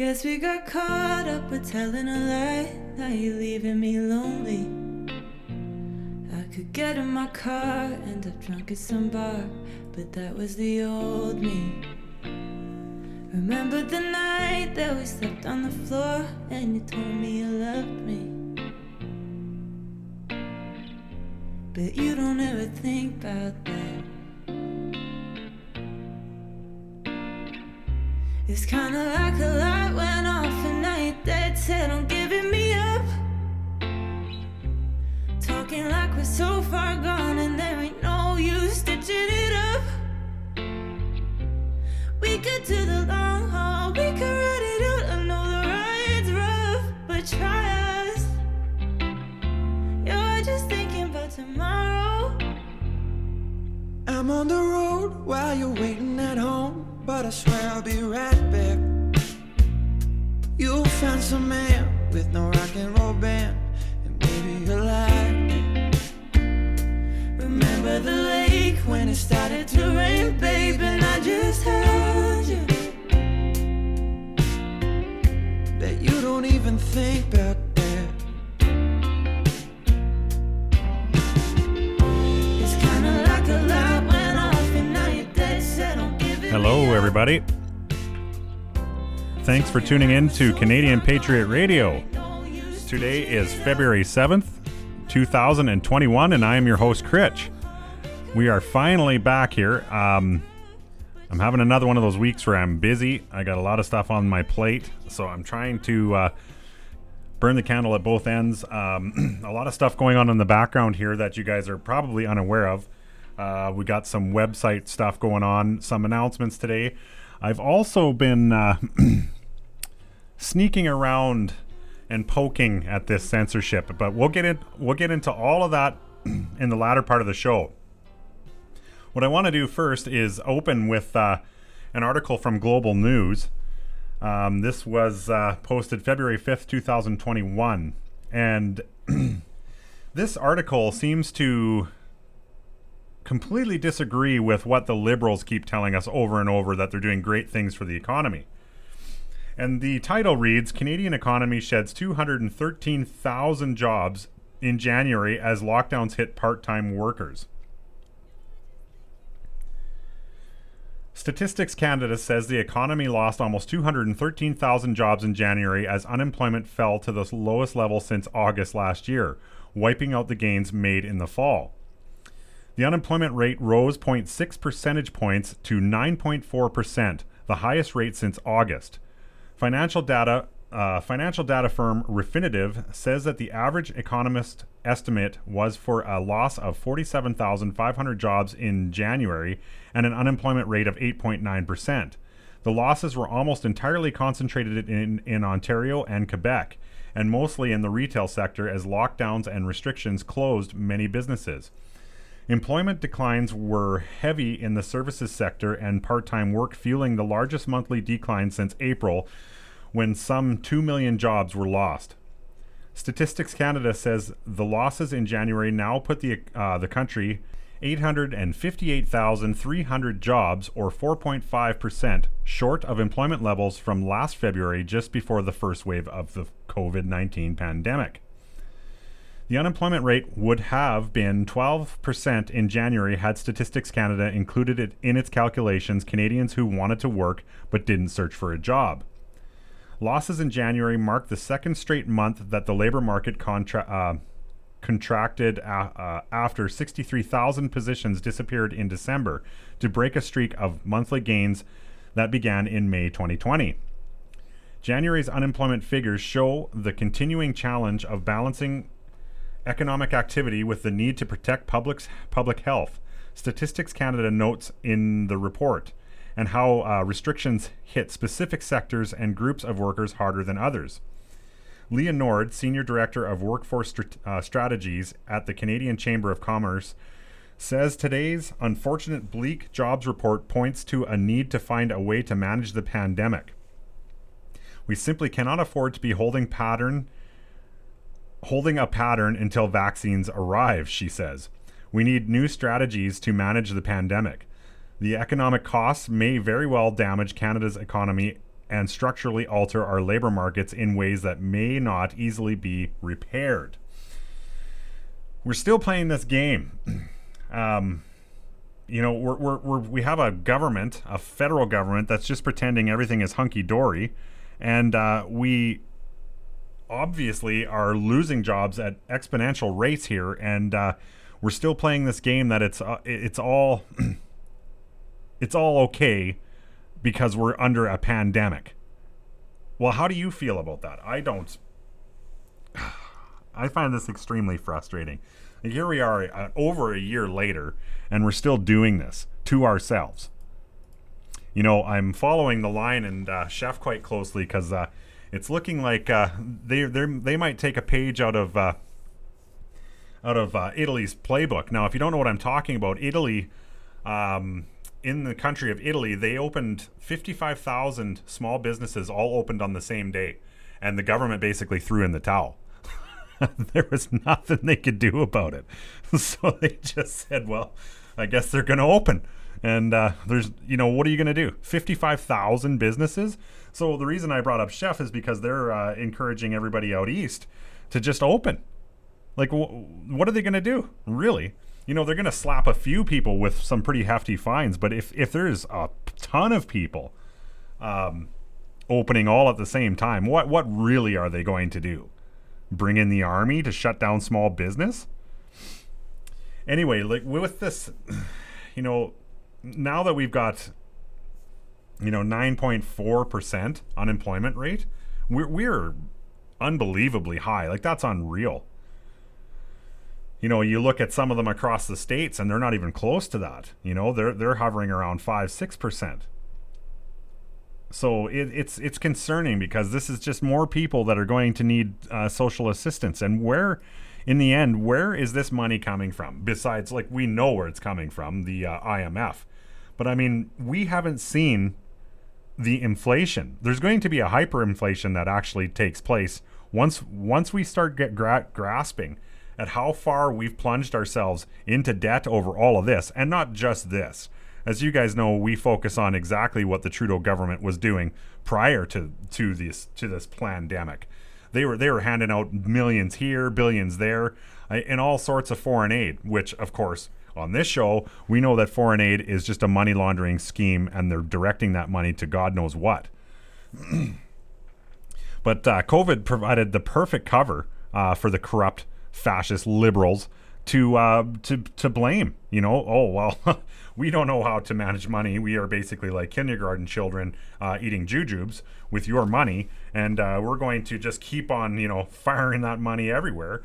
Guess we got caught up with telling a lie. Now you're leaving me lonely. I could get in my car, end up drunk at some bar, but that was the old me. Remember the night that we slept on the floor and you told me you loved me. But you don't ever think about that. It's kinda like a light went off and now you're dead set on giving me up. Talking like we're so far gone and there ain't no use stitching it up. We could do the long haul, we could ride it out. I know the ride's rough, but try us. You're just thinking about tomorrow. I'm on the road while you're waiting at home, but I swear I'll be right back. You'll find some man with no rock and roll band, and maybe you'll like. Remember the lake when it started to rain, babe, and I just held you. Bet you don't even think about everybody. Thanks for tuning in to Canadian Patriot Radio. Today is February 7th, 2021, and I am your host, Critch. We are finally back here. Um, I'm having another one of those weeks where I'm busy. I got a lot of stuff on my plate, so I'm trying to uh, burn the candle at both ends. Um, a lot of stuff going on in the background here that you guys are probably unaware of. Uh, we got some website stuff going on, some announcements today. I've also been uh, sneaking around and poking at this censorship, but we'll get in, we'll get into all of that in the latter part of the show. What I want to do first is open with uh, an article from Global News. Um, this was uh, posted February 5th, 2021. And this article seems to completely disagree with what the liberals keep telling us over and over that they're doing great things for the economy. And the title reads Canadian economy sheds 213,000 jobs in January as lockdowns hit part time workers. Statistics Canada says the economy lost almost 213,000 jobs in January as unemployment fell to the lowest level since August last year, wiping out the gains made in the fall. The unemployment rate rose 0.6 percentage points to 9.4%, the highest rate since August. Financial data uh, financial data firm Refinitiv says that the average economist estimate was for a loss of 47,500 jobs in January and an unemployment rate of 8.9%. The losses were almost entirely concentrated in, in Ontario and Quebec, and mostly in the retail sector as lockdowns and restrictions closed many businesses. Employment declines were heavy in the services sector and part time work, fueling the largest monthly decline since April, when some 2 million jobs were lost. Statistics Canada says the losses in January now put the, uh, the country 858,300 jobs, or 4.5%, short of employment levels from last February, just before the first wave of the COVID 19 pandemic. The unemployment rate would have been 12% in January had Statistics Canada included it in its calculations Canadians who wanted to work but didn't search for a job. Losses in January marked the second straight month that the labor market contra- uh, contracted a- uh, after 63,000 positions disappeared in December to break a streak of monthly gains that began in May 2020. January's unemployment figures show the continuing challenge of balancing economic activity with the need to protect public's, public health. Statistics Canada notes in the report and how uh, restrictions hit specific sectors and groups of workers harder than others. Leah Nord, Senior Director of Workforce Strat- uh, Strategies at the Canadian Chamber of Commerce, says today's unfortunate bleak jobs report points to a need to find a way to manage the pandemic. We simply cannot afford to be holding pattern holding a pattern until vaccines arrive, she says. We need new strategies to manage the pandemic. The economic costs may very well damage Canada's economy and structurally alter our labor markets in ways that may not easily be repaired. We're still playing this game. Um, you know, we're, we're, we're, we have a government, a federal government, that's just pretending everything is hunky dory. And uh, we obviously are losing jobs at exponential rates here. And uh, we're still playing this game that it's, uh, it's all. it's all okay because we're under a pandemic. Well, how do you feel about that? I don't. I find this extremely frustrating. Here we are uh, over a year later, and we're still doing this to ourselves. You know, I'm following the line and uh, Chef quite closely because uh, it's looking like uh, they they might take a page out of uh, out of uh, Italy's playbook. Now, if you don't know what I'm talking about, Italy. Um, in the country of Italy, they opened 55,000 small businesses all opened on the same day. And the government basically threw in the towel. there was nothing they could do about it. So they just said, well, I guess they're going to open. And uh, there's, you know, what are you going to do? 55,000 businesses? So the reason I brought up Chef is because they're uh, encouraging everybody out east to just open. Like, wh- what are they going to do? Really? you know, they're going to slap a few people with some pretty hefty fines. But if, if there's a ton of people um, opening all at the same time, what, what really are they going to do? Bring in the army to shut down small business? Anyway, like with this, you know, now that we've got, you know, 9.4% unemployment rate, we're, we're unbelievably high. Like that's unreal you know, you look at some of them across the states and they're not even close to that. You know, they're they're hovering around five, six percent. So it, it's it's concerning because this is just more people that are going to need uh, social assistance, and where, in the end, where is this money coming from? Besides, like we know where it's coming from, the uh, IMF, but I mean, we haven't seen the inflation. There's going to be a hyperinflation that actually takes place once once we start get gra- grasping at how far we've plunged ourselves into debt over all of this, and not just this. As you guys know, we focus on exactly what the Trudeau government was doing prior to to this to this pandemic. They were they were handing out millions here, billions there, uh, and all sorts of foreign aid. Which, of course, on this show, we know that foreign aid is just a money laundering scheme, and they're directing that money to God knows what. but uh, COVID provided the perfect cover uh, for the corrupt fascist liberals to uh, to to blame. You know, oh well, we don't know how to manage money. We are basically like kindergarten children uh, eating jujubes with your money, and uh, we're going to just keep on, you know, firing that money everywhere.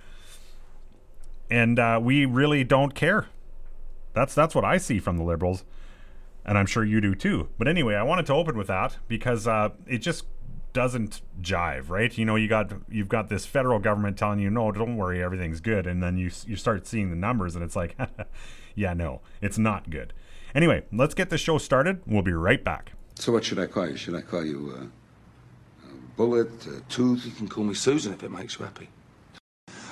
And uh, we really don't care. That's that's what I see from the liberals, and I'm sure you do too. But anyway, I wanted to open with that because uh, it just doesn't jive, right? You know, you got you've got this federal government telling you, "No, don't worry, everything's good," and then you you start seeing the numbers, and it's like, yeah, no, it's not good. Anyway, let's get the show started. We'll be right back. So, what should I call you? Should I call you uh, Bullet, uh, Tooth? You can call me Susan if it makes you happy.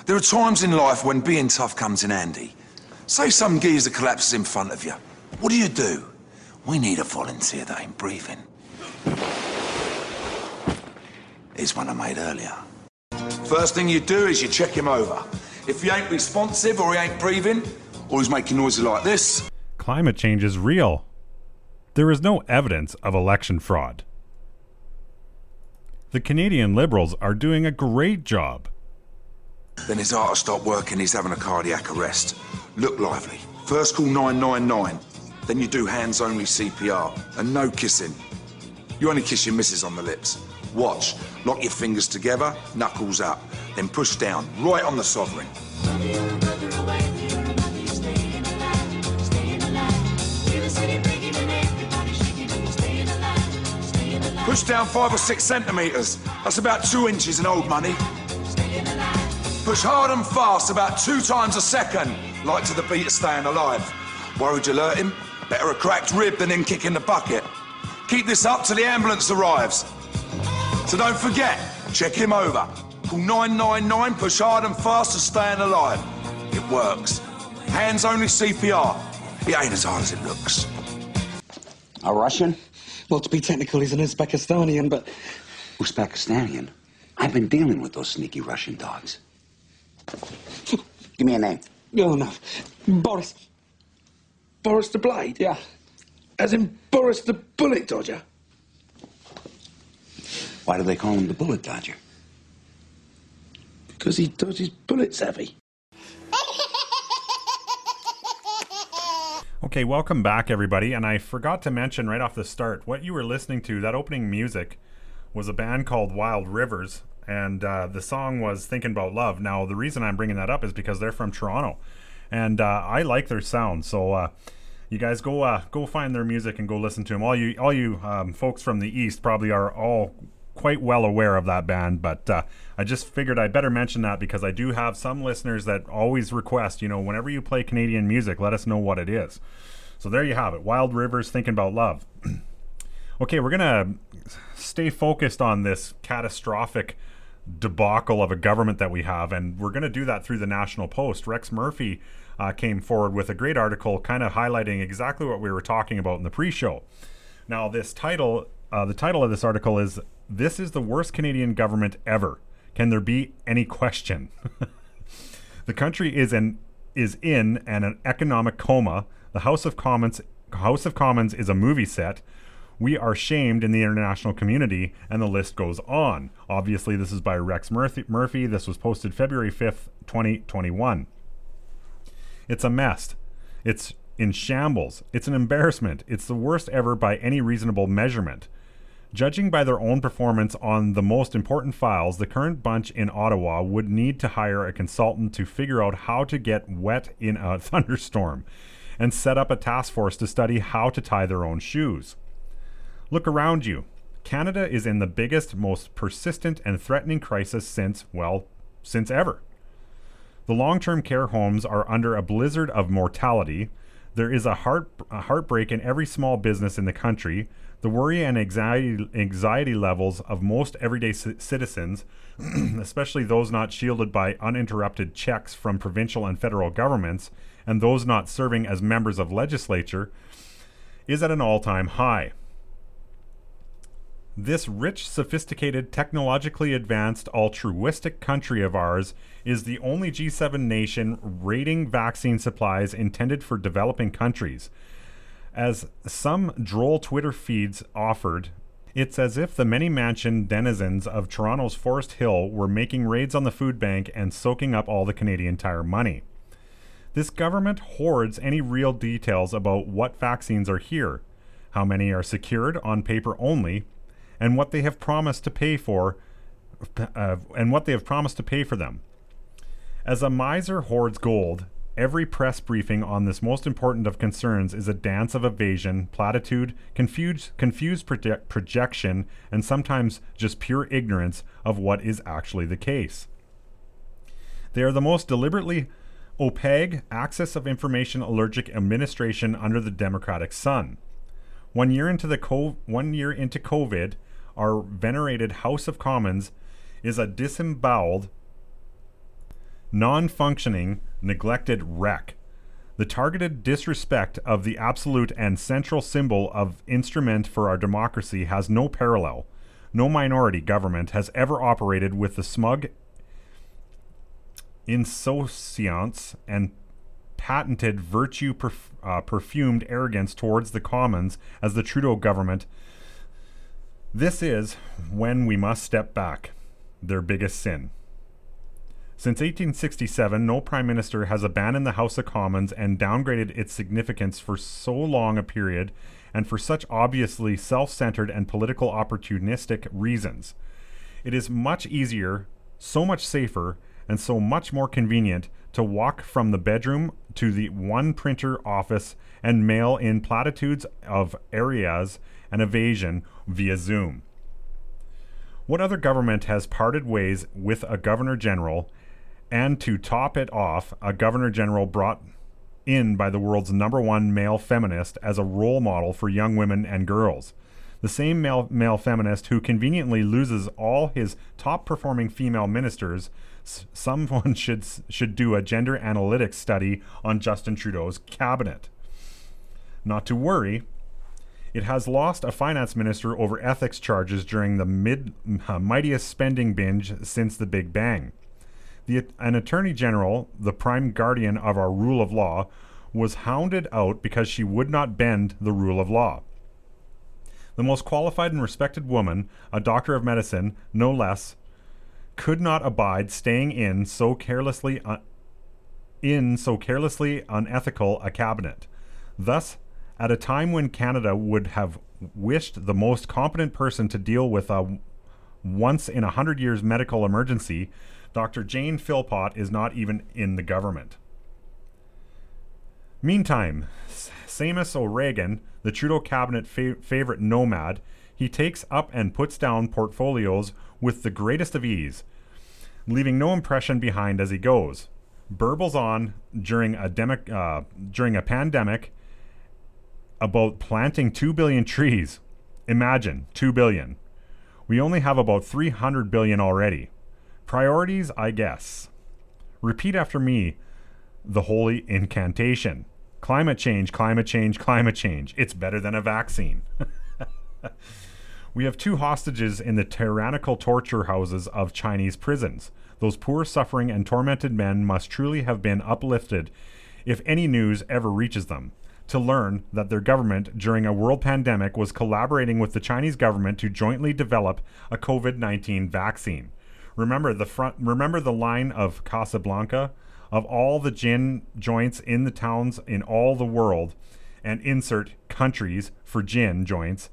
There are times in life when being tough comes in handy. Say some geezer collapses in front of you. What do you do? We need a volunteer that ain't breathing is one I made earlier. First thing you do is you check him over. If he ain't responsive or he ain't breathing, or he's making noises like this. Climate change is real. There is no evidence of election fraud. The Canadian Liberals are doing a great job. Then his heart will stop working, he's having a cardiac arrest. Look lively. First call 999. Then you do hands only CPR and no kissing. You only kiss your missus on the lips. Watch. Lock your fingers together, knuckles up. Then push down, right on the sovereign. Push down five or six centimetres. That's about two inches in old money. Push hard and fast, about two times a second, like to the beat of staying alive. Worried you alert him? Better a cracked rib than him kicking the bucket. Keep this up till the ambulance arrives. So don't forget, check him over. Call 999, push hard and fast to staying alive. It works. Hands only CPR. It ain't as hard as it looks. A Russian? Well, to be technical, he's an Uzbekistanian, but Uzbekistanian. I've been dealing with those sneaky Russian dogs. Give me a name. oh no, Boris. Boris the Blade? Yeah, As in Boris the Bullet Dodger? Why do they call him the Bullet Dodger? Because he dodges bullets heavy. Okay, welcome back, everybody. And I forgot to mention right off the start what you were listening to. That opening music was a band called Wild Rivers, and uh, the song was "Thinking About Love." Now, the reason I'm bringing that up is because they're from Toronto, and uh, I like their sound. So, uh, you guys go uh, go find their music and go listen to them. All you all you um, folks from the east probably are all quite well aware of that band, but uh, I just figured I'd better mention that because I do have some listeners that always request, you know, whenever you play Canadian music, let us know what it is. So there you have it Wild Rivers Thinking About Love. okay, we're to stay focused on this catastrophic debacle of a government that we have, and we're going to do that through the National Post. Rex Murphy uh, came forward with a great article kind of highlighting exactly what we were talking about in the pre show. Now, this title, uh, the title of this article is This is the Worst Canadian Government Ever. Can there be any question? the country is an is in an, an economic coma. The House of Commons House of Commons is a movie set. We are shamed in the international community, and the list goes on. Obviously, this is by Rex Murphy. This was posted February 5th, 2021. It's a mess. It's in shambles. It's an embarrassment. It's the worst ever by any reasonable measurement. Judging by their own performance on the most important files, the current bunch in Ottawa would need to hire a consultant to figure out how to get wet in a thunderstorm and set up a task force to study how to tie their own shoes. Look around you. Canada is in the biggest, most persistent, and threatening crisis since, well, since ever. The long term care homes are under a blizzard of mortality. There is a, heart, a heartbreak in every small business in the country. The worry and anxiety, anxiety levels of most everyday c- citizens, especially those not shielded by uninterrupted checks from provincial and federal governments, and those not serving as members of legislature, is at an all time high. This rich, sophisticated, technologically advanced, altruistic country of ours is the only G7 nation rating vaccine supplies intended for developing countries. As some droll Twitter feeds offered, it's as if the many mansion denizens of Toronto's Forest Hill were making raids on the food bank and soaking up all the Canadian Tire money. This government hoards any real details about what vaccines are here, how many are secured on paper only, and what they have promised to pay for, uh, and what they have promised to pay for them. As a miser hoards gold, every press briefing on this most important of concerns is a dance of evasion, platitude, confused, confused proje- projection, and sometimes just pure ignorance of what is actually the case. They are the most deliberately opaque access of information allergic administration under the democratic sun. One year into the co- one year into COVID, our venerated House of Commons is a disemboweled, non-functioning, neglected wreck. The targeted disrespect of the absolute and central symbol of instrument for our democracy has no parallel. No minority government has ever operated with the smug insouciance and patented virtue perf- uh, perfumed arrogance towards the commons as the Trudeau government. This is when we must step back, their biggest sin. Since 1867, no prime minister has abandoned the House of Commons and downgraded its significance for so long a period and for such obviously self centered and political opportunistic reasons. It is much easier, so much safer, and so much more convenient to walk from the bedroom to the one printer office and mail in platitudes of areas and evasion via Zoom. What other government has parted ways with a governor general and to top it off, a governor general brought in by the world's number one male feminist as a role model for young women and girls? The same male, male feminist who conveniently loses all his top performing female ministers someone should should do a gender analytics study on Justin Trudeau's cabinet. Not to worry, It has lost a finance minister over ethics charges during the mid, uh, mightiest spending binge since the Big Bang. The, an attorney general, the prime guardian of our rule of law, was hounded out because she would not bend the rule of law. The most qualified and respected woman, a doctor of medicine, no less, could not abide staying in so carelessly uh, in so carelessly unethical a cabinet. Thus, at a time when Canada would have wished the most competent person to deal with a once in a hundred years medical emergency, Dr. Jane Philpott is not even in the government. Meantime, Seamus O'Regan, the Trudeau cabinet fa- favorite nomad, he takes up and puts down portfolios with the greatest of ease, leaving no impression behind as he goes. Burbles on during a demic, uh, during a pandemic about planting 2 billion trees. Imagine 2 billion. We only have about 300 billion already. Priorities, I guess. Repeat after me the holy incantation. Climate change, climate change, climate change. It's better than a vaccine. we have two hostages in the tyrannical torture houses of Chinese prisons. Those poor, suffering, and tormented men must truly have been uplifted if any news ever reaches them to learn that their government, during a world pandemic, was collaborating with the Chinese government to jointly develop a COVID 19 vaccine. Remember the front remember the line of Casablanca of all the gin joints in the towns in all the world and insert countries for gin joints.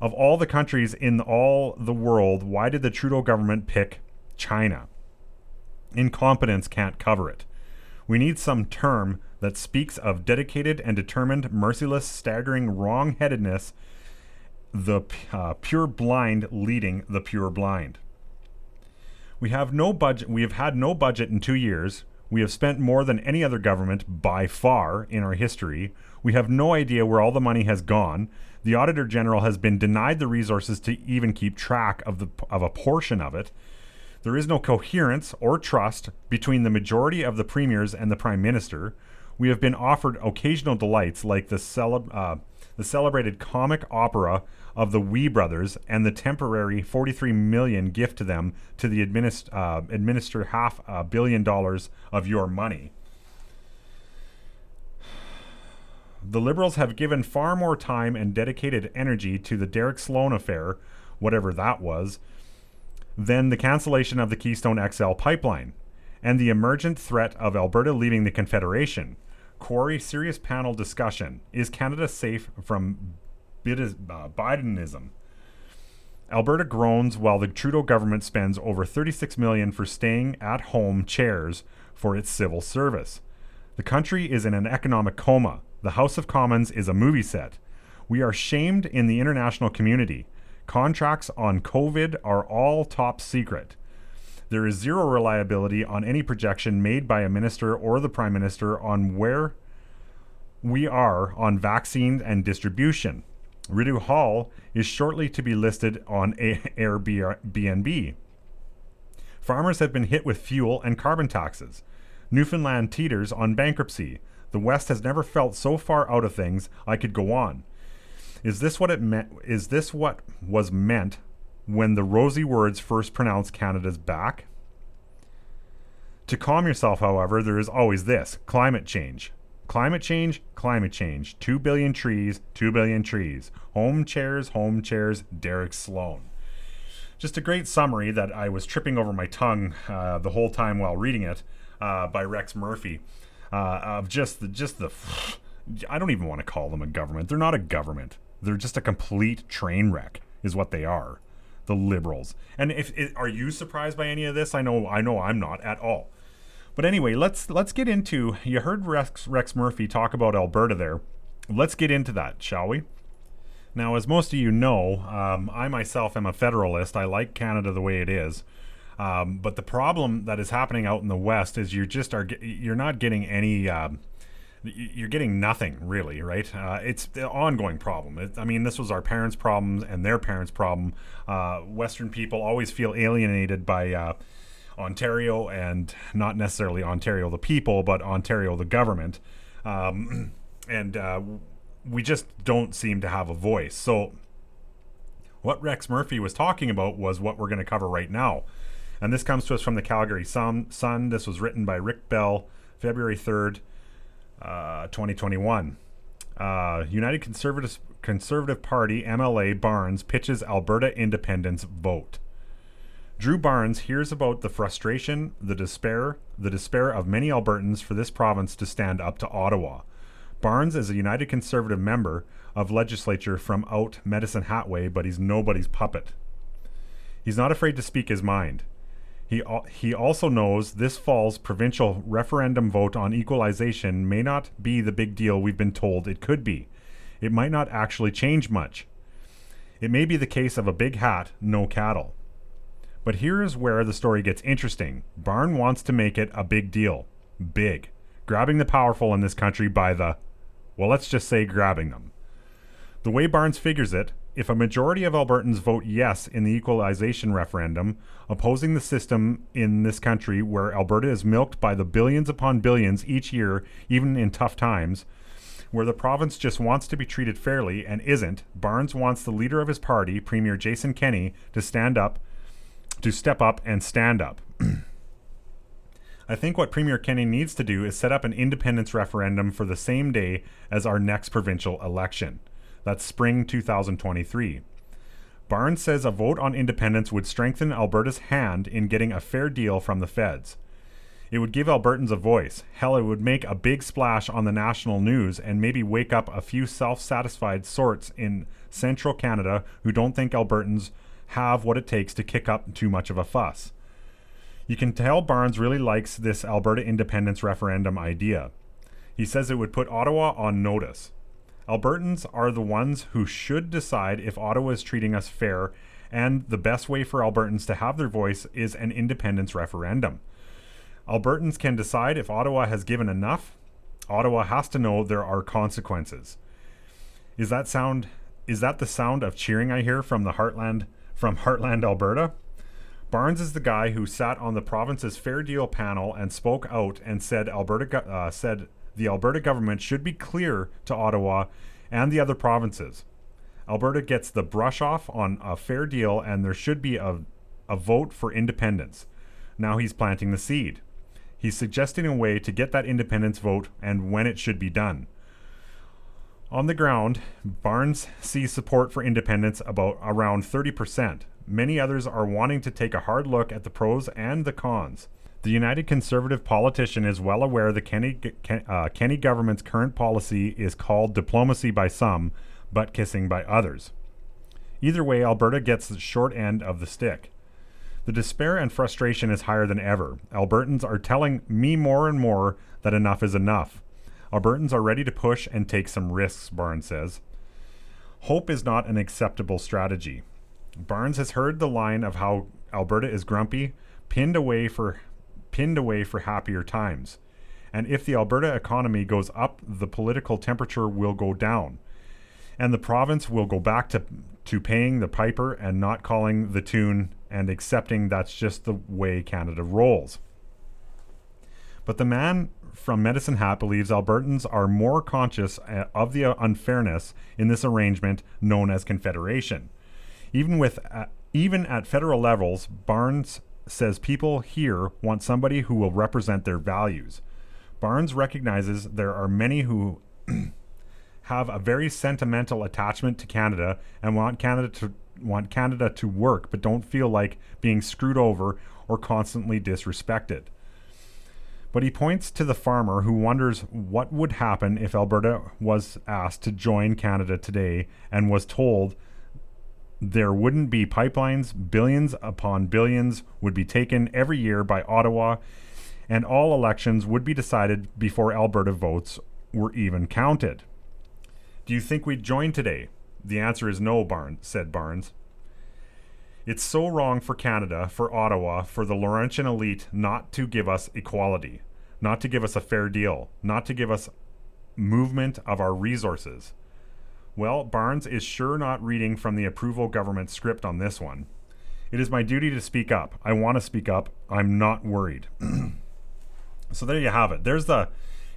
Of all the countries in all the world, why did the Trudeau government pick China? Incompetence can't cover it. We need some term that speaks of dedicated and determined, merciless, staggering wrong headedness, the uh, pure blind leading the pure blind. We have no budget. We have had no budget in two years. We have spent more than any other government by far in our history. We have no idea where all the money has gone. The Auditor General has been denied the resources to even keep track of the of a portion of it. There is no coherence or trust between the majority of the premiers and the prime minister. We have been offered occasional delights like the, cele- uh, the celebrated comic opera of the WE Brothers and the temporary 43 million gift to them to the administ- uh, administer half a billion dollars of your money. The Liberals have given far more time and dedicated energy to the Derek Sloan affair, whatever that was, than the cancellation of the Keystone XL pipeline and the emergent threat of Alberta leaving the Confederation. Quarry serious panel discussion. Is Canada safe from uh, Bidenism? Alberta groans while the Trudeau government spends over 36 million for staying at home chairs for its civil service. The country is in an economic coma. The House of Commons is a movie set. We are shamed in the international community. Contracts on COVID are all top secret. There is zero reliability on any projection made by a minister or the prime minister on where we are on vaccines and distribution. Rideau Hall is shortly to be listed on Airbnb. Farmers have been hit with fuel and carbon taxes. Newfoundland teeters on bankruptcy. The West has never felt so far out of things. I could go on. Is this what it meant? Is this what was meant when the rosy words first pronounce Canada's back? To calm yourself, however, there is always this climate change. Climate change, climate change. Two billion trees, two billion trees. Home chairs, home chairs, Derek Sloan. Just a great summary that I was tripping over my tongue uh, the whole time while reading it uh, by Rex Murphy uh, of just the, just the. I don't even want to call them a government. They're not a government. They're just a complete train wreck, is what they are. The liberals. And if, are you surprised by any of this? I know I know I'm not at all. But anyway, let's let's get into. You heard Rex Rex Murphy talk about Alberta there. Let's get into that, shall we? Now, as most of you know, um, I myself am a federalist. I like Canada the way it is. Um, but the problem that is happening out in the West is you just are you're not getting any. Um, you're getting nothing really, right? Uh, it's the ongoing problem. It, I mean, this was our parents' problems and their parents' problem. Uh, Western people always feel alienated by uh, Ontario and not necessarily Ontario the people, but Ontario the government. Um, and uh, we just don't seem to have a voice. So, what Rex Murphy was talking about was what we're going to cover right now. And this comes to us from the Calgary Sun. Sun. This was written by Rick Bell, February 3rd, uh, 2021. Uh, United Conservative, Conservative Party MLA Barnes pitches Alberta independence vote. Drew Barnes hears about the frustration, the despair, the despair of many Albertans for this province to stand up to Ottawa. Barnes is a United Conservative member of legislature from out Medicine Hat Way, but he's nobody's puppet. He's not afraid to speak his mind. He, he also knows this fall's provincial referendum vote on equalization may not be the big deal we've been told it could be. It might not actually change much. It may be the case of a big hat, no cattle. But here is where the story gets interesting. Barn wants to make it a big deal. Big. Grabbing the powerful in this country by the, well, let's just say grabbing them. The way Barnes figures it, if a majority of Albertans vote yes in the equalization referendum, opposing the system in this country where Alberta is milked by the billions upon billions each year, even in tough times, where the province just wants to be treated fairly and isn't, Barnes wants the leader of his party, Premier Jason Kenney, to stand up to step up and stand up. I think what Premier Kenney needs to do is set up an independence referendum for the same day as our next provincial election. That's spring 2023. Barnes says a vote on independence would strengthen Alberta's hand in getting a fair deal from the feds. It would give Albertans a voice. Hell, it would make a big splash on the national news and maybe wake up a few self satisfied sorts in central Canada who don't think Albertans have what it takes to kick up too much of a fuss. You can tell Barnes really likes this Alberta independence referendum idea. He says it would put Ottawa on notice. Albertans are the ones who should decide if Ottawa is treating us fair, and the best way for Albertans to have their voice is an independence referendum. Albertans can decide if Ottawa has given enough. Ottawa has to know there are consequences. Is that sound is that the sound of cheering I hear from the heartland from Heartland, Alberta. Barnes is the guy who sat on the province's Fair Deal panel and spoke out and said Alberta uh, said the Alberta government should be clear to Ottawa and the other provinces. Alberta gets the brush off on a fair deal and there should be a, a vote for independence. Now he's planting the seed. He's suggesting a way to get that independence vote and when it should be done. On the ground, Barnes sees support for independence about around 30%. Many others are wanting to take a hard look at the pros and the cons. The United Conservative politician is well aware the Kenney, uh, Kenney government's current policy is called diplomacy by some, butt kissing by others. Either way, Alberta gets the short end of the stick. The despair and frustration is higher than ever. Albertans are telling me more and more that enough is enough. Albertans are ready to push and take some risks, Barnes says. Hope is not an acceptable strategy. Barnes has heard the line of how Alberta is grumpy, pinned away for pinned away for happier times. And if the Alberta economy goes up, the political temperature will go down. And the province will go back to to paying the piper and not calling the tune and accepting that's just the way Canada rolls. But the man from Medicine Hat believes Albertans are more conscious uh, of the unfairness in this arrangement known as Confederation. Even with uh, even at federal levels, Barnes says people here want somebody who will represent their values. Barnes recognizes there are many who have a very sentimental attachment to Canada and want Canada to want Canada to work but don't feel like being screwed over or constantly disrespected. But he points to the farmer who wonders what would happen if Alberta was asked to join Canada today and was told there wouldn't be pipelines, billions upon billions would be taken every year by Ottawa, and all elections would be decided before Alberta votes were even counted. Do you think we'd join today? The answer is no, Barnes, said Barnes. It's so wrong for Canada, for Ottawa, for the Laurentian elite not to give us equality, not to give us a fair deal, not to give us movement of our resources. Well, Barnes is sure not reading from the approval government script on this one. It is my duty to speak up. I want to speak up. I'm not worried. so there you have it. There's the,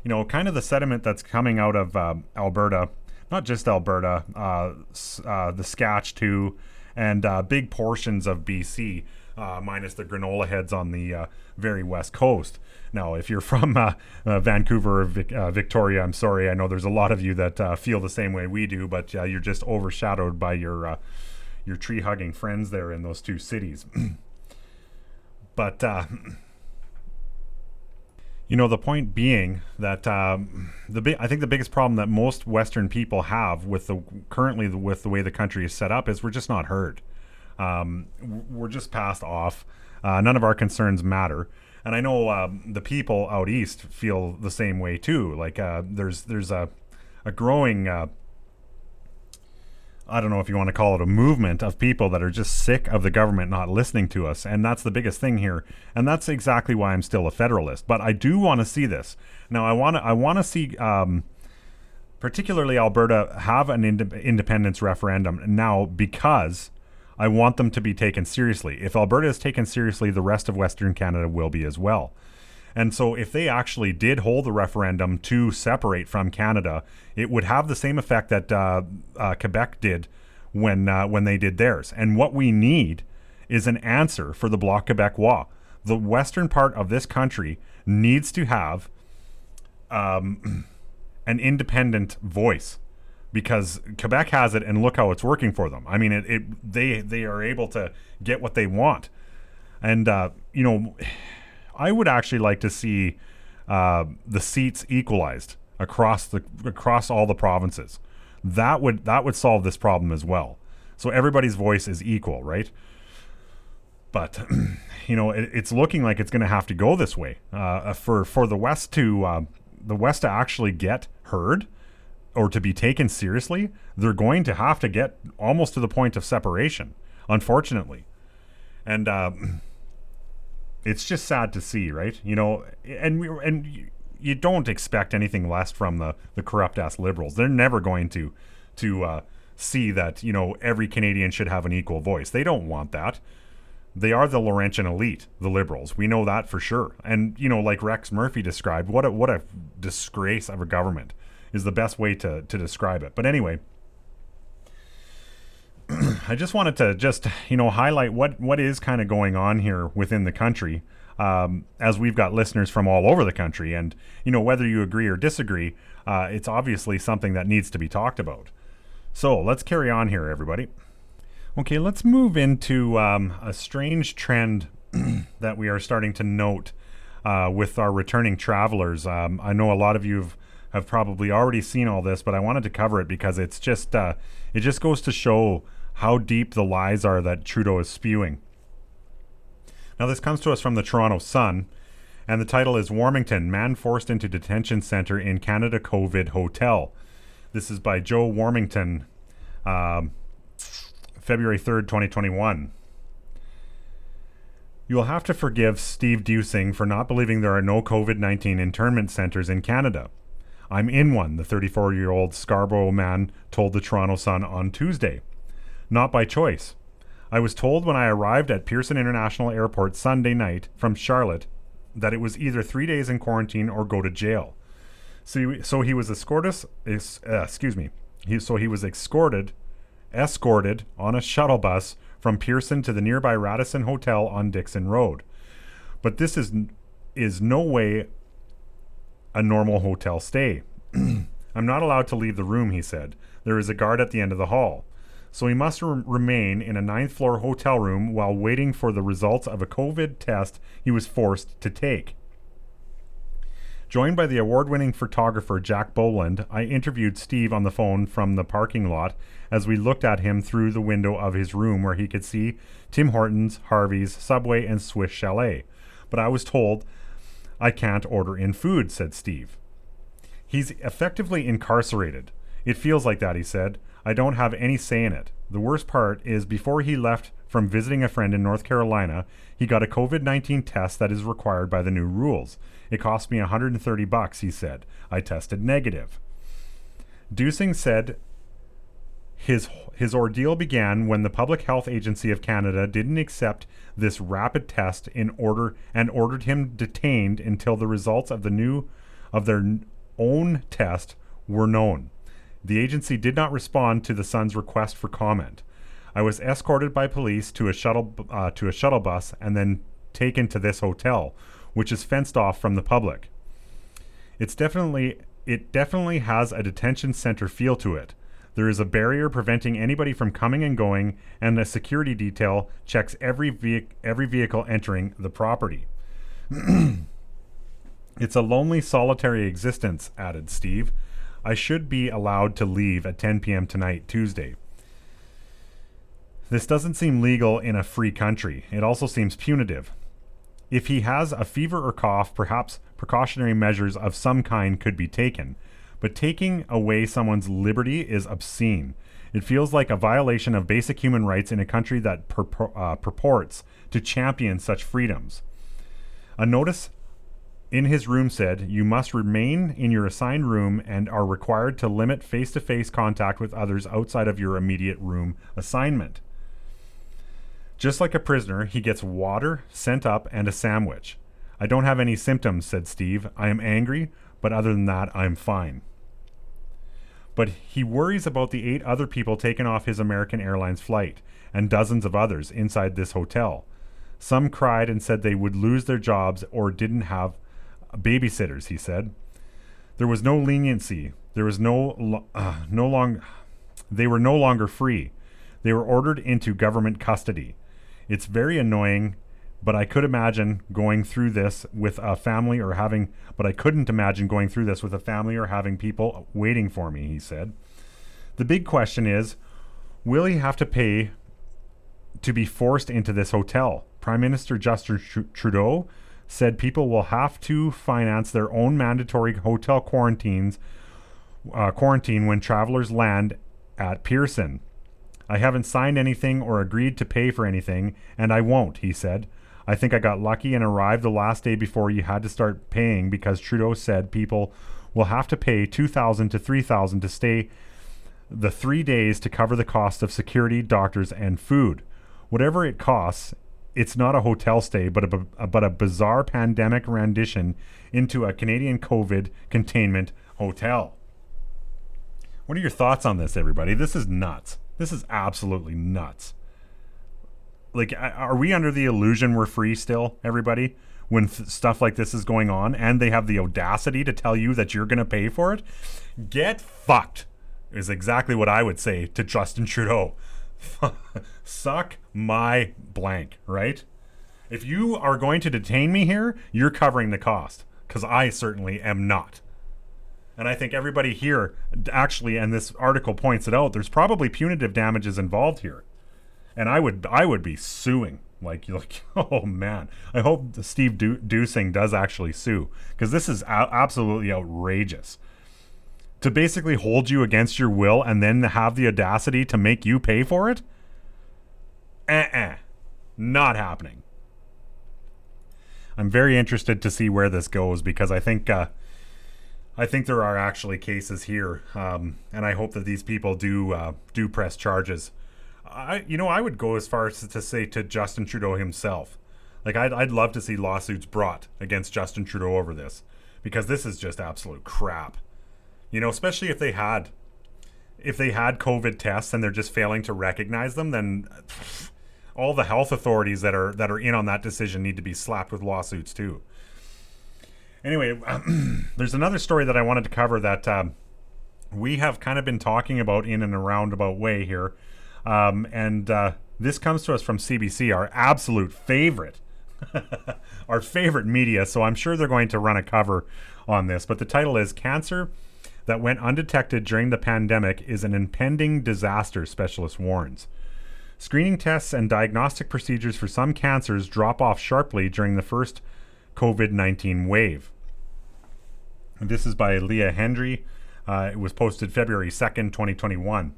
you know, kind of the sediment that's coming out of uh, Alberta not just Alberta, uh, uh, the Scotch too, and uh, big portions of BC, uh, minus the granola heads on the uh, very west coast. Now, if you're from uh, uh, Vancouver or Vic- uh, Victoria, I'm sorry. I know there's a lot of you that uh, feel the same way we do, but uh, you're just overshadowed by your your tree hugging friends there in those two cities. but you know, the point being that um, the I think the biggest problem that most Western people have with the currently with the way the country is set up is we're just not heard. Um, we're just passed off. Uh, none of our concerns matter, and I know um, the people out east feel the same way too. Like uh, there's there's a a growing uh, I don't know if you want to call it a movement of people that are just sick of the government not listening to us. And that's the biggest thing here. And that's exactly why I'm still a federalist. But I do want to see this. Now, I want to, I want to see, um, particularly Alberta, have an ind- independence referendum now because I want them to be taken seriously. If Alberta is taken seriously, the rest of Western Canada will be as well. And so, if they actually did hold the referendum to separate from Canada, it would have the same effect that uh, uh, Quebec did when uh, when they did theirs. And what we need is an answer for the Bloc Québécois. The western part of this country needs to have um, an independent voice because Quebec has it, and look how it's working for them. I mean, it, it they they are able to get what they want, and uh, you know. I would actually like to see uh, the seats equalized across the across all the provinces. That would that would solve this problem as well. So everybody's voice is equal, right? But you know, it, it's looking like it's going to have to go this way uh, for for the West to uh, the West to actually get heard or to be taken seriously. They're going to have to get almost to the point of separation, unfortunately, and. Uh, it's just sad to see, right? You know, and we and you, don't expect anything less from the the corrupt ass liberals. They're never going to to uh, see that you know every Canadian should have an equal voice. They don't want that. They are the Laurentian elite, the liberals. We know that for sure. And you know, like Rex Murphy described, what a what a disgrace of a government is the best way to to describe it. But anyway. I just wanted to just you know highlight what what is kind of going on here within the country, um, as we've got listeners from all over the country, and you know whether you agree or disagree, uh, it's obviously something that needs to be talked about. So let's carry on here, everybody. Okay, let's move into um, a strange trend that we are starting to note uh, with our returning travelers. Um, I know a lot of you have, have probably already seen all this, but I wanted to cover it because it's just uh, it just goes to show how deep the lies are that Trudeau is spewing. Now, this comes to us from the Toronto Sun, and the title is Warmington Man Forced into Detention Center in Canada COVID Hotel. This is by Joe Warmington, um, February 3rd, 2021. You will have to forgive Steve Dusing for not believing there are no COVID 19 internment centers in Canada. I'm in one, the 34 year old Scarborough man told the Toronto Sun on Tuesday. Not by choice. I was told when I arrived at Pearson International Airport Sunday night from Charlotte that it was either three days in quarantine or go to jail. So, he- so he was escorted. Uh, excuse me. He, so he was escorted, escorted on a shuttle bus from Pearson to the nearby Radisson Hotel on Dixon Road. But this is is no way a normal hotel stay. I'm not allowed to leave the room, he said. There is a guard at the end of the hall. So he must re- remain in a ninth floor hotel room while waiting for the results of a COVID test he was forced to take. Joined by the award winning photographer Jack Boland, I interviewed Steve on the phone from the parking lot as we looked at him through the window of his room where he could see Tim Hortons, Harvey's, Subway, and Swiss Chalet. But I was told I can't order in food, said Steve. He's effectively incarcerated. It feels like that, he said. I don't have any say in it. The worst part is before he left from visiting a friend in North Carolina, he got a COVID 19 test that is required by the new rules. It cost me 130 bucks, he said. I tested negative. Dusing said his his ordeal began when the Public Health Agency of Canada didn't accept this rapid test in order and ordered him detained until the results of the new of their own test were known. The agency did not respond to the Sun's request for comment. I was escorted by police to a shuttle uh, to a shuttle bus and then taken to this hotel, which is fenced off from the public. It's definitely it definitely has a detention center feel to it. There is a barrier preventing anybody from coming and going, and the security detail checks every ve- every vehicle entering the property. it's a lonely, solitary existence, added Steve. I should be allowed to leave at 10 p.m. tonight, Tuesday. This doesn't seem legal in a free country. It also seems punitive. If he has a fever or cough, perhaps precautionary measures of some kind could be taken. But taking away someone's liberty is obscene. It feels like a violation of basic human rights in a country that uh, purports to champion such freedoms. A notice in his room said, You must remain in your assigned room and are required to limit face to face contact with others outside of your immediate room assignment. Just like a prisoner, he gets water sent up and a sandwich. I don't have any symptoms, said Steve. I am angry, but other than that, I'm fine. But he worries about the eight other people taken off his American Airlines flight and dozens of others inside this hotel. Some cried and said they would lose their jobs or didn't have babysitters, he said. There was no leniency. There was no uh, no long they were no longer free. They were ordered into government custody. It's very annoying, but I could imagine going through this with a family or having, but I couldn't imagine going through this with a family or having people waiting for me, he said. The big question is will he have to pay to be forced into this hotel? Prime Minister Justin Trudeau said people will have to finance their own mandatory hotel quarantines uh, quarantine when travelers land at Pearson. I haven't signed anything or agreed to pay for anything, and I won't, he said. I think I got lucky and arrived the last day before you had to start paying because Trudeau said people will have to pay 2000 to 3000 to stay the 3 days to cover the cost of security, doctors and food. Whatever it costs, it's not a hotel stay but a but a bizarre pandemic rendition into a Canadian COVID containment hotel. What are your thoughts on this everybody? This is nuts. This is absolutely nuts. Like, are we under the illusion we're free still, everybody? When stuff like this is going on, and they have the audacity to tell you that you're going to pay for it? Get fucked, is exactly what I would say to Justin Trudeau. Suck my blank, right? If you are going to detain me here, you're covering the cost, because I certainly am not. And I think everybody here actually, and this article points it out, there's probably punitive damages involved here. And I would I would be suing. Like, you're like oh man. I hope Steve du- Dusing does actually sue because this is a- absolutely outrageous. To basically hold you against your will and then have the audacity to make you pay for it? Uh-uh. Not happening. I'm very interested to see where this goes because I think uh, I think there are actually cases here, um, and I hope that these people do uh, do press charges. I, you know, I would go as far as to say to Justin Trudeau himself, like I'd, I'd love to see lawsuits brought against Justin Trudeau over this, because this is just absolute crap. You know, especially if they had, if they had COVID tests and they're just failing to recognize them, then pff, all the health authorities that are that are in on that decision need to be slapped with lawsuits too. Anyway, there's another story that I wanted to cover that um, we have kind of been talking about in and an roundabout way here. Um, and uh, this comes to us from CBC, our absolute favorite, our favorite media. So I'm sure they're going to run a cover on this. But the title is Cancer That Went Undetected During the Pandemic is an Impending Disaster, specialist warns. Screening tests and diagnostic procedures for some cancers drop off sharply during the first COVID 19 wave. This is by Leah Hendry. Uh, it was posted February 2nd, 2021.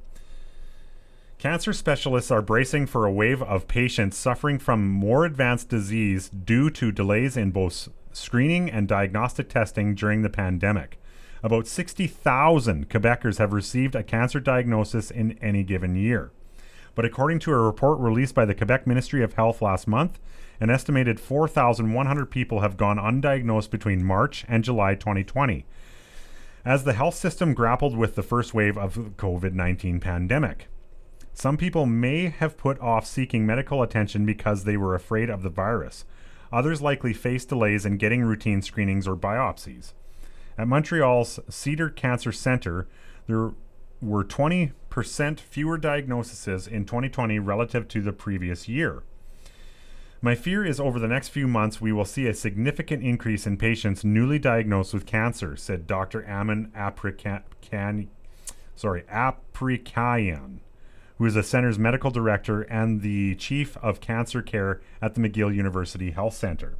Cancer specialists are bracing for a wave of patients suffering from more advanced disease due to delays in both screening and diagnostic testing during the pandemic. About 60,000 Quebecers have received a cancer diagnosis in any given year. But according to a report released by the Quebec Ministry of Health last month, an estimated 4,100 people have gone undiagnosed between March and July 2020. as the health system grappled with the first wave of the COVID 19 pandemic. Some people may have put off seeking medical attention because they were afraid of the virus. Others likely faced delays in getting routine screenings or biopsies. At Montreal's Cedar Cancer Center, there were 20% fewer diagnoses in 2020 relative to the previous year. My fear is over the next few months we will see a significant increase in patients newly diagnosed with cancer, said Dr. Amin Aprikan, sorry, Aprikayan, who is the center's medical director and the chief of cancer care at the McGill University Health Center.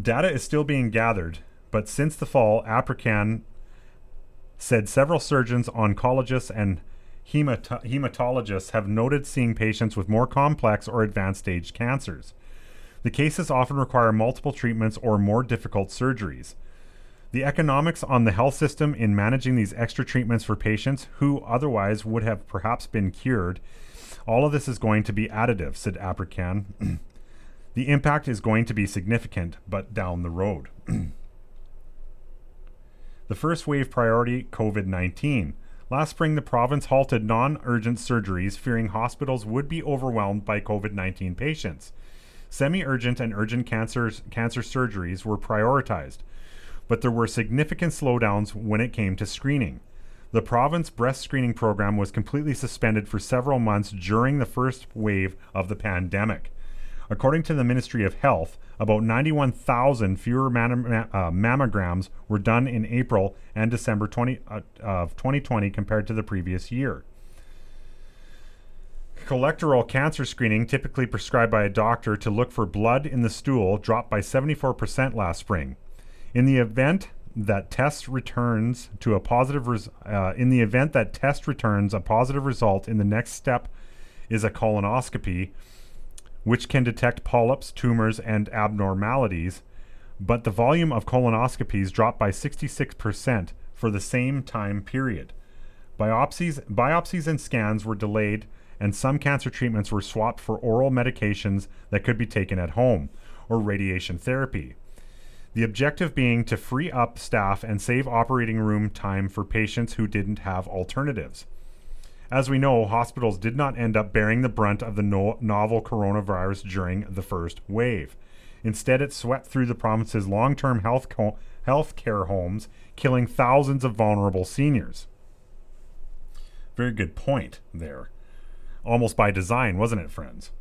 Data is still being gathered, but since the fall, Aprikian said several surgeons, oncologists, and Hemat- hematologists have noted seeing patients with more complex or advanced stage cancers. The cases often require multiple treatments or more difficult surgeries. The economics on the health system in managing these extra treatments for patients who otherwise would have perhaps been cured, all of this is going to be additive, said Aprikian. the impact is going to be significant, but down the road. the first wave priority COVID 19. Last spring, the province halted non urgent surgeries, fearing hospitals would be overwhelmed by COVID 19 patients. Semi urgent and urgent cancers, cancer surgeries were prioritized, but there were significant slowdowns when it came to screening. The province breast screening program was completely suspended for several months during the first wave of the pandemic. According to the Ministry of Health, about 91,000 fewer uh, mammograms were done in April and December 20, uh, of 2020 compared to the previous year. Colorectal cancer screening, typically prescribed by a doctor to look for blood in the stool, dropped by 74% last spring. In the event that test returns to a positive res- uh, in the event that test returns a positive result in the next step is a colonoscopy which can detect polyps, tumors, and abnormalities, but the volume of colonoscopies dropped by 66% for the same time period. Biopsies, biopsies and scans were delayed, and some cancer treatments were swapped for oral medications that could be taken at home, or radiation therapy. The objective being to free up staff and save operating room time for patients who didn't have alternatives. As we know, hospitals did not end up bearing the brunt of the no- novel coronavirus during the first wave. Instead, it swept through the province's long term health, co- health care homes, killing thousands of vulnerable seniors. Very good point there. Almost by design, wasn't it, friends?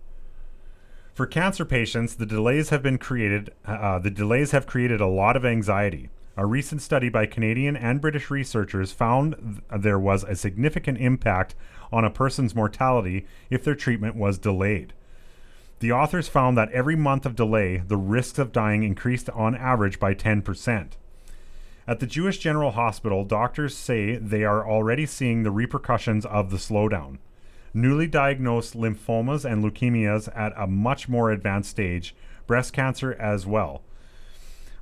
For cancer patients, the delays have been created. Uh, the delays have created a lot of anxiety. A recent study by Canadian and British researchers found th- there was a significant impact on a person's mortality if their treatment was delayed. The authors found that every month of delay, the risks of dying increased on average by 10%. At the Jewish General Hospital, doctors say they are already seeing the repercussions of the slowdown. Newly diagnosed lymphomas and leukemias at a much more advanced stage, breast cancer as well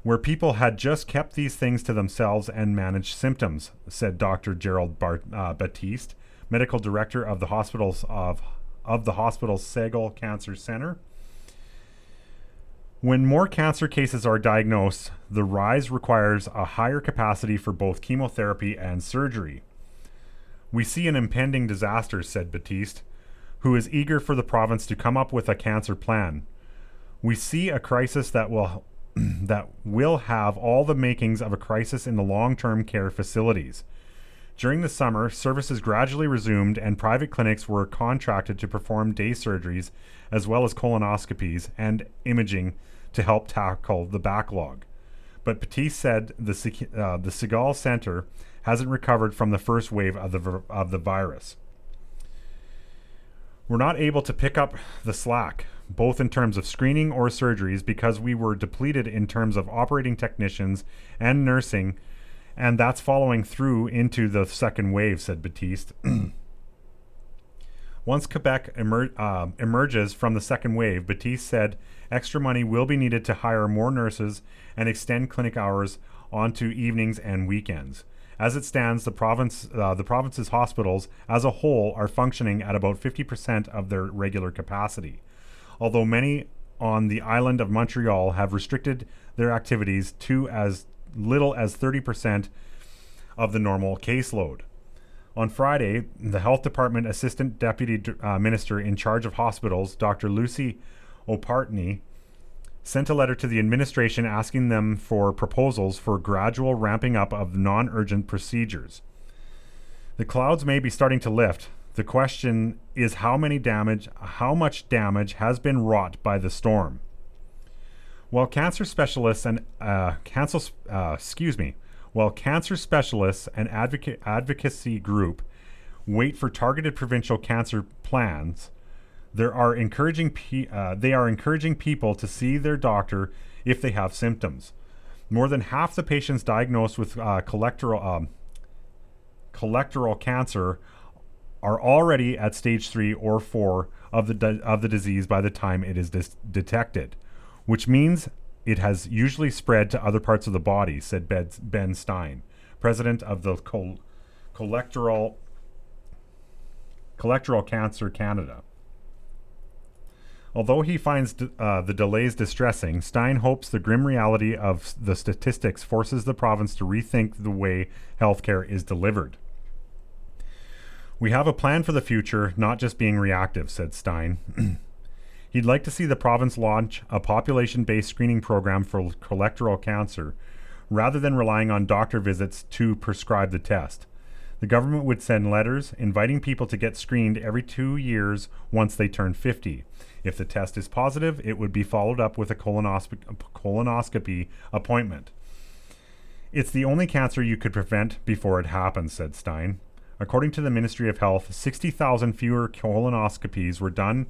where people had just kept these things to themselves and managed symptoms, said Dr. Gerald Bart, uh, Batist, medical director of the hospitals of of the hospital's Segal Cancer Center. When more cancer cases are diagnosed, the rise requires a higher capacity for both chemotherapy and surgery. We see an impending disaster, said Batist, who is eager for the province to come up with a cancer plan. We see a crisis that will that will have all the makings of a crisis in the long term care facilities. During the summer, services gradually resumed, and private clinics were contracted to perform day surgeries as well as colonoscopies and imaging to help tackle the backlog. But Batist said the, uh, the Segal Center hasn't recovered from the first wave of the, of the virus. We're not able to pick up the slack both in terms of screening or surgeries, because we were depleted in terms of operating technicians and nursing, and that's following through into the second wave, said Batist. Once Quebec emer- uh, emerges from the second wave, Batist said extra money will be needed to hire more nurses and extend clinic hours onto evenings and weekends. As it stands, the province, uh, the province's hospitals as a whole are functioning at about 50% of their regular capacity although many on the island of Montreal have restricted their activities to as little as 30% of the normal caseload. On Friday, the Health Department Assistant Deputy uh, Minister in charge of hospitals, Dr. Lucie Opatrny, sent a letter to the administration asking them for proposals for gradual ramping up of non urgent procedures. The clouds may be starting to lift. The question is how many damage, how much damage has been wrought by the storm. While cancer specialists and uh, cancer, uh, excuse me, while cancer specialists and advocate, advocacy group wait for targeted provincial cancer plans, there are encouraging pe- uh, they are encouraging people to see their doctor if they have symptoms. More than half the patients diagnosed with uh, um, cancer are already at stage three or four of the di- of the disease by the time it is dis- detected, which means it has usually spread to other parts of the body," said Ben Stein, president of the Col- Colorectal Cancer Canada. Although he finds uh, the delays distressing, Stein hopes the grim reality of the statistics forces the province to rethink the way healthcare is delivered. We have a plan for the future, not just being reactive, said Stein. He'd like to see the province launch a population based screening program for colorectal cancer rather than relying on doctor visits to prescribe the test. The government would send letters inviting people to get screened every two years once they turn 50. If the test is positive, it would be followed up with a colonoscopy, colonoscopy appointment. It's the only cancer you could prevent before it happens, said Stein. According to the Ministry of Health, 60,000 fewer colonoscopies were done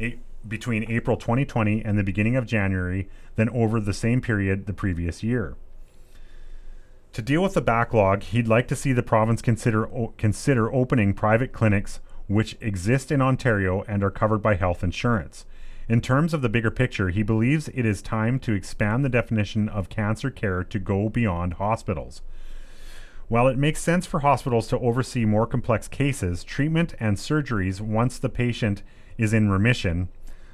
a- between April 2020 and the beginning of January than over the same period the previous year. To deal with the backlog, he'd like to see the province consider o- consider opening private clinics which exist in Ontario and are covered by health insurance. In terms of the bigger picture, he believes it is time to expand the definition of cancer care to go beyond hospitals. While it makes sense for hospitals to oversee more complex cases, treatment and surgeries once the patient is in remission,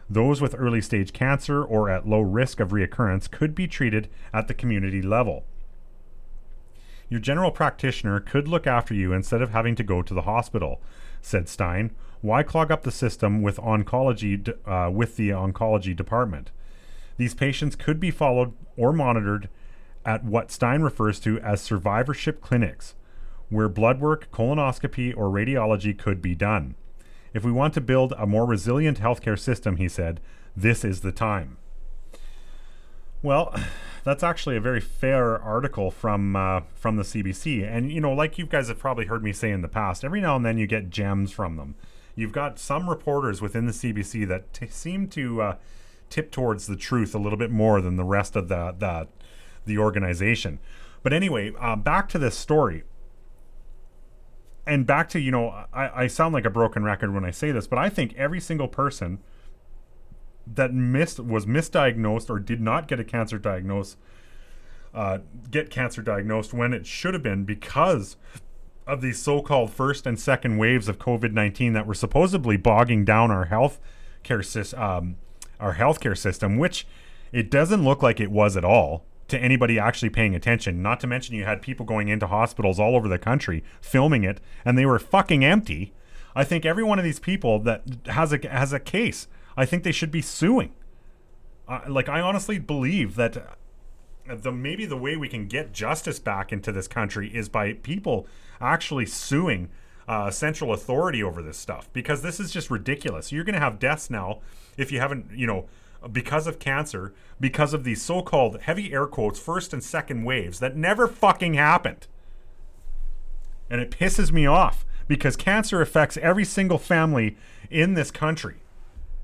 those with early stage cancer or at low risk of reoccurrence could be treated at the community level. Your general practitioner could look after you instead of having to go to the hospital said Stein. Why clog up the system with oncology uh, with the oncology department? These patients could be followed or monitored at what Stein refers to as survivorship clinics, where blood work, colonoscopy, or radiology could be done. If we want to build a more resilient healthcare system, he said, this is the time. Well, that's actually a very fair article from uh, from the CBC, and you know, like you guys have probably heard me say in the past, every now and then you get gems from them. You've got some reporters within the CBC that t- seem to uh, tip towards the truth a little bit more than the rest of the the, the organization. But anyway, uh, back to this story. And back to, you know, I, I sound like a broken record when I say this, but I think every single person that missed was misdiagnosed or did not get a cancer diagnosis uh, get cancer diagnosed when it should have been because of these so-called first and second waves of COVID-19 that were supposedly bogging down our health care um, our healthcare system, which it doesn't look like it was at all to anybody actually paying attention. Not to mention you had people going into hospitals all over the country filming it, and they were fucking empty. I think every one of these people that has a has a case I think they should be suing. Uh, like I honestly believe that the maybe the way we can get justice back into this country is by people actually suing uh, central authority over this stuff because this is just ridiculous. You're going to have deaths now if you haven't, you know, because of cancer, because of these so-called heavy air quotes first and second waves that never fucking happened. And it pisses me off because cancer affects every single family in this country.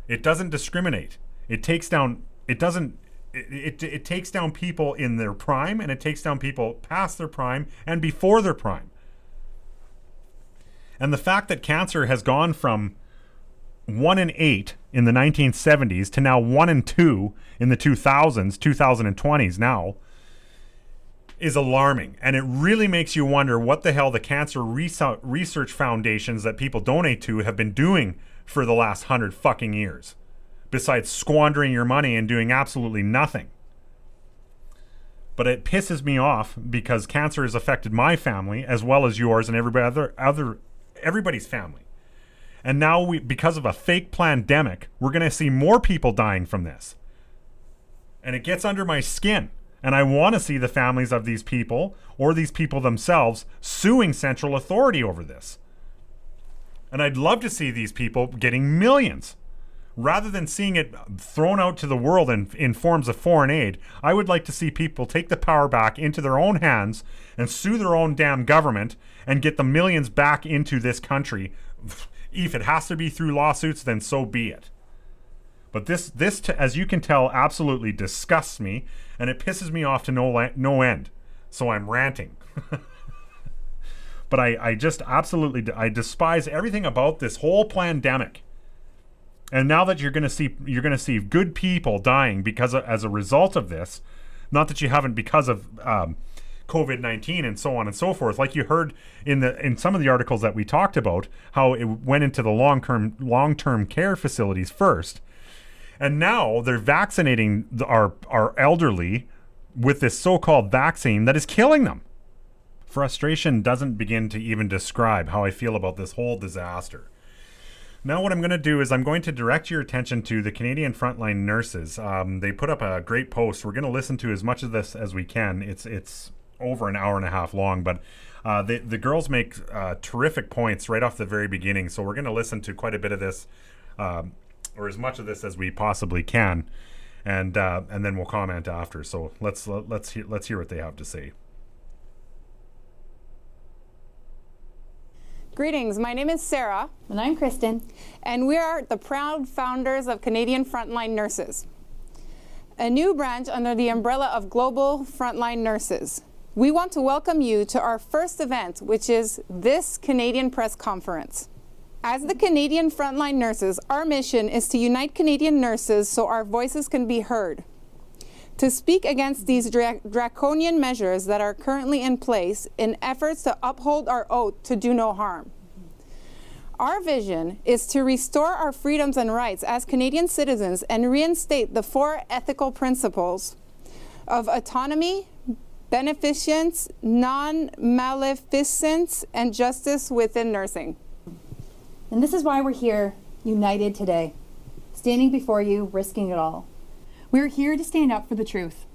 It doesn't discriminate. It takes down. It doesn't. It, it, it takes down people in their prime and it takes down people past their prime and before their prime. And the fact that cancer has gone from one in eight in the 1970s to now one in two in the 2000s, 2020s now is alarming. And it really makes you wonder what the hell the cancer research foundations that people donate to have been doing for the last hundred fucking years, besides squandering your money and doing absolutely nothing. But it pisses me off because cancer has affected my family as well as yours and everybody other other everybody's family. And now we because of a fake pandemic, we're going to see more people dying from this. And it gets under my skin. And I want to see the families of these people or these people themselves suing central authority over this. And I'd love to see these people getting millions. Rather than seeing it thrown out to the world in, in forms of foreign aid, I would like to see people take the power back into their own hands and sue their own damn government and get the millions back into this country. If it has to be through lawsuits, then so be it. But this, this, t- as you can tell, absolutely disgusts me, and it pisses me off to no, la- no end. So I'm ranting. but I, I just absolutely, I despise everything about this whole pandemic. And now that you're going to see, you're going to see good people dying because of, as a result of this, not that you haven't because of um, COVID nineteen and so on and so forth. Like you heard in the in some of the articles that we talked about, how it went into the long term long term care facilities first, and now they're vaccinating the, our our elderly with this so-called vaccine that is killing them. Frustration doesn't begin to even describe how I feel about this whole disaster. Now, what I'm going to do is I'm going to direct your attention to the Canadian Frontline Nurses. Um, they put up a great post. We're going to listen to as much of this as we can. It's it's over an hour and a half long, but uh, the the girls make uh, terrific points right off the very beginning. So we're going to listen to quite a bit of this, um, or as much of this as we possibly can, and uh, and then we'll comment after. So let's let's hear, let's hear what they have to say. Greetings, my name is Sarah. And I'm Kristen. And we are the proud founders of Canadian Frontline Nurses, a new branch under the umbrella of Global Frontline Nurses. We want to welcome you to our first event, which is this Canadian Press Conference. As the Canadian Frontline Nurses, our mission is to unite Canadian nurses so our voices can be heard. To speak against these dra- draconian measures that are currently in place in efforts to uphold our oath to do no harm. Our vision is to restore our freedoms and rights as Canadian citizens and reinstate the four ethical principles of autonomy, beneficence, non maleficence, and justice within nursing. And this is why we're here, united today, standing before you, risking it all. We're here to stand up for the truth.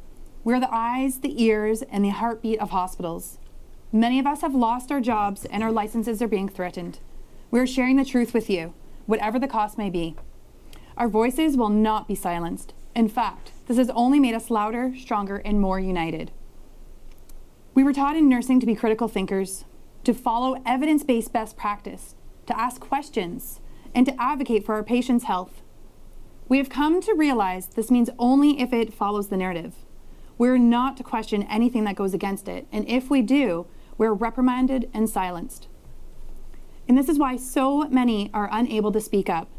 We're the eyes, the ears, and the heartbeat of hospitals. Many of us have lost our jobs and our licenses are being threatened. We're sharing the truth with you, whatever the cost may be. Our voices will not be silenced. In fact, this has only made us louder, stronger, and more united. We were taught in nursing to be critical thinkers, to follow evidence based best practice, to ask questions, and to advocate for our patients' health. We have come to realize this means only if it follows the narrative. We're not to question anything that goes against it, and if we do, we're reprimanded and silenced. And this is why so many are unable to speak up.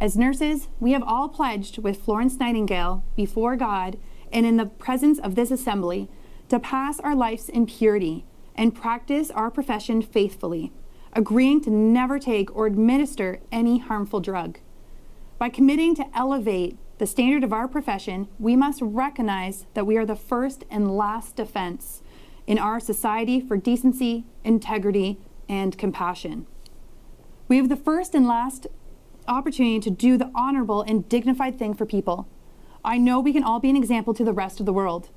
As nurses, we have all pledged with Florence Nightingale before God and in the presence of this assembly to pass our lives in purity and practice our profession faithfully, agreeing to never take or administer any harmful drug. By committing to elevate the standard of our profession, we must recognize that we are the first and last defense in our society for decency, integrity, and compassion. We have the first and last opportunity to do the honorable and dignified thing for people. I know we can all be an example to the rest of the world.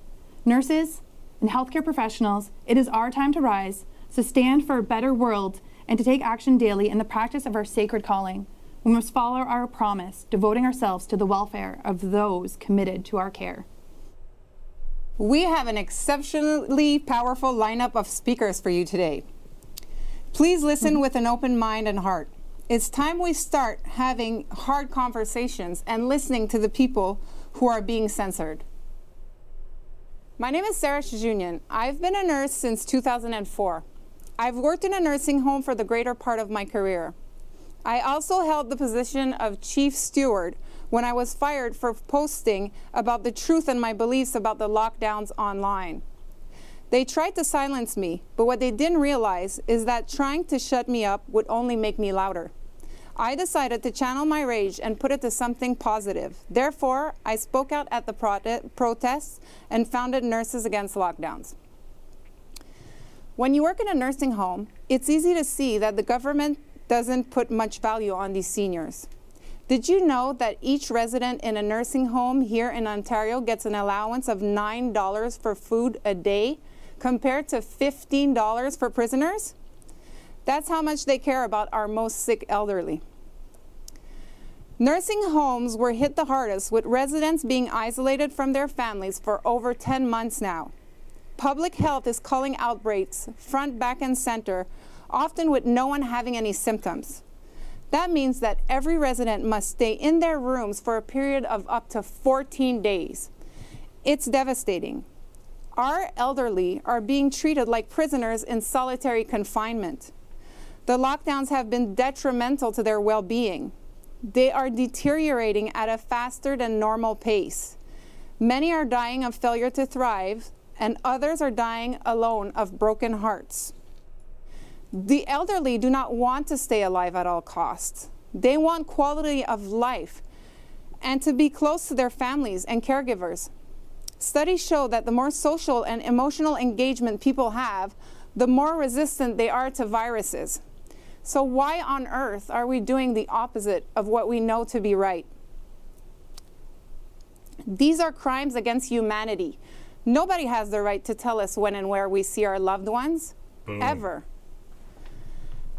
Nurses and healthcare professionals, it is our time to rise, to stand for a better world, and to take action daily in the practice of our sacred calling. We must follow our promise, devoting ourselves to the welfare of those committed to our care. We have an exceptionally powerful lineup of speakers for you today. Please listen with an open mind and heart. It's time we start having hard conversations and listening to the people who are being censored. My name is Sarah Choujounian. I've been a nurse since 2004. I've worked in a nursing home for the greater part of my career. I also held the position of chief steward when I was fired for posting about the truth and my beliefs about the lockdowns online. They tried to silence me, but what they didn't realize is that trying to shut me up would only make me louder. I decided to channel my rage and put it to something positive. Therefore, I spoke out at the prote- protests and founded Nurses Against Lockdowns. When you work in a nursing home, it's easy to see that the government doesn't put much value on these seniors. Did you know that each resident in a nursing home here in Ontario gets an allowance of $9 for food a day compared to $15 for prisoners? That's how much they care about our most sick elderly. Nursing homes were hit the hardest, with residents being isolated from their families for over 10 months now. Public health is calling outbreaks front, back, and center, often with no one having any symptoms. That means that every resident must stay in their rooms for a period of up to 14 days. It's devastating. Our elderly are being treated like prisoners in solitary confinement. The lockdowns have been detrimental to their well being. They are deteriorating at a faster than normal pace. Many are dying of failure to thrive, and others are dying alone of broken hearts. The elderly do not want to stay alive at all costs. They want quality of life and to be close to their families and caregivers. Studies show that the more social and emotional engagement people have, the more resistant they are to viruses. So, why on earth are we doing the opposite of what we know to be right? These are crimes against humanity. Nobody has the right to tell us when and where we see our loved ones, Boom. ever.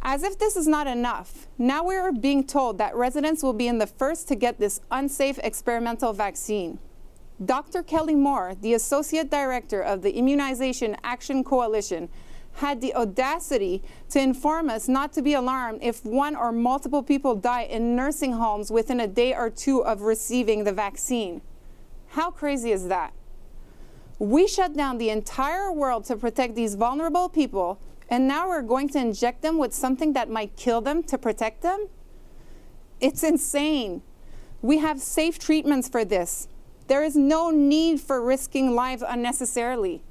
As if this is not enough, now we are being told that residents will be in the first to get this unsafe experimental vaccine. Dr. Kelly Moore, the Associate Director of the Immunization Action Coalition, had the audacity to inform us not to be alarmed if one or multiple people die in nursing homes within a day or two of receiving the vaccine. How crazy is that? We shut down the entire world to protect these vulnerable people, and now we're going to inject them with something that might kill them to protect them? It's insane. We have safe treatments for this. There is no need for risking lives unnecessarily.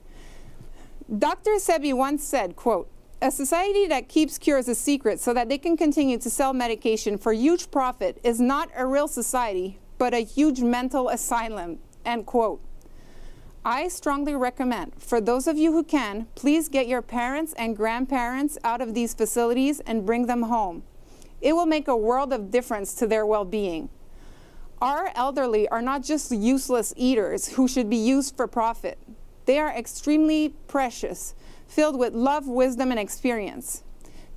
Dr. Sebi once said, quote, a society that keeps cures a secret so that they can continue to sell medication for huge profit is not a real society, but a huge mental asylum, end quote. I strongly recommend, for those of you who can, please get your parents and grandparents out of these facilities and bring them home. It will make a world of difference to their well being. Our elderly are not just useless eaters who should be used for profit. They are extremely precious, filled with love, wisdom, and experience.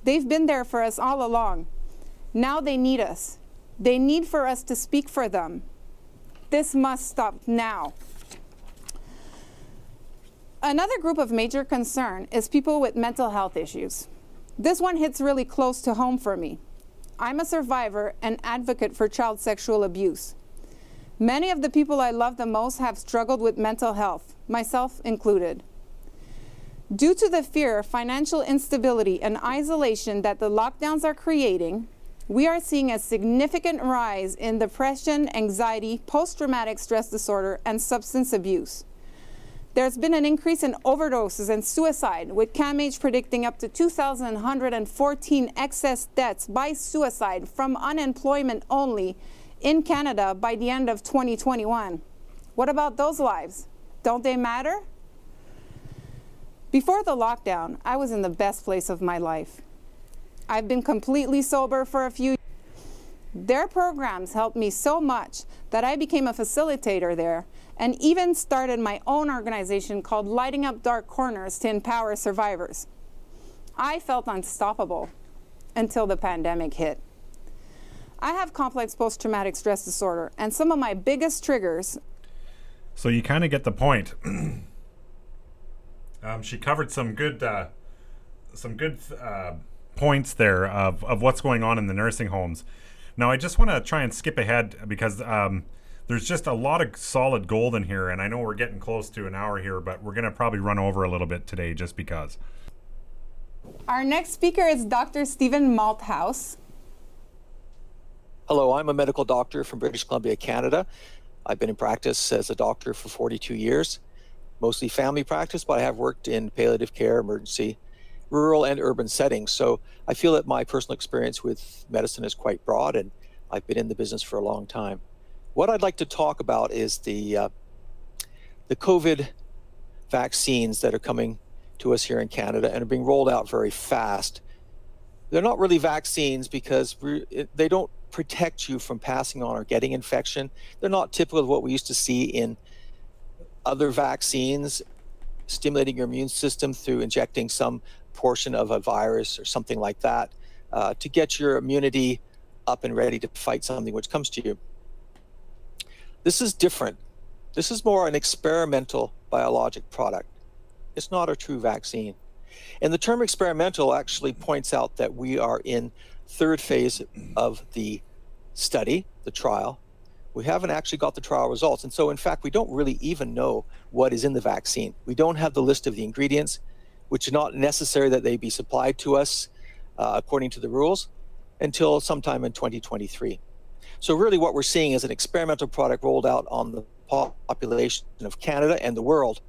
They've been there for us all along. Now they need us. They need for us to speak for them. This must stop now. Another group of major concern is people with mental health issues. This one hits really close to home for me. I'm a survivor and advocate for child sexual abuse. Many of the people I love the most have struggled with mental health, myself included. Due to the fear, financial instability, and isolation that the lockdowns are creating, we are seeing a significant rise in depression, anxiety, post traumatic stress disorder, and substance abuse. There's been an increase in overdoses and suicide, with CAMH predicting up to 2,114 excess deaths by suicide from unemployment only in Canada by the end of 2021. What about those lives? Don't they matter? Before the lockdown, I was in the best place of my life. I've been completely sober for a few their programs helped me so much that I became a facilitator there and even started my own organization called Lighting Up Dark Corners to empower survivors. I felt unstoppable until the pandemic hit. I have complex post traumatic stress disorder, and some of my biggest triggers. So you kind of get the point. um, she covered some good, uh, some good uh, points there of, of what's going on in the nursing homes. Now I just want to try and skip ahead because um, there's just a lot of solid gold in here, and I know we're getting close to an hour here, but we're going to probably run over a little bit today just because. Our next speaker is Dr. Stephen Malthouse. Hello, I'm a medical doctor from British Columbia, Canada. I've been in practice as a doctor for 42 years, mostly family practice, but I have worked in palliative care, emergency, rural and urban settings. So I feel that my personal experience with medicine is quite broad, and I've been in the business for a long time. What I'd like to talk about is the uh, the COVID vaccines that are coming to us here in Canada and are being rolled out very fast. They're not really vaccines because they don't protect you from passing on or getting infection. They're not typical of what we used to see in other vaccines, stimulating your immune system through injecting some portion of a virus or something like that uh, to get your immunity up and ready to fight something which comes to you. This is different. This is more an experimental biologic product. It's not a true vaccine. And the term experimental actually points out that we are in third phase of the study, the trial. We haven't actually got the trial results. And so, in fact, we don't really even know what is in the vaccine. We don't have the list of the ingredients, which is not necessary that they be supplied to us uh, according to the rules until sometime in 2023. So, really, what we're seeing is an experimental product rolled out on the population of Canada and the world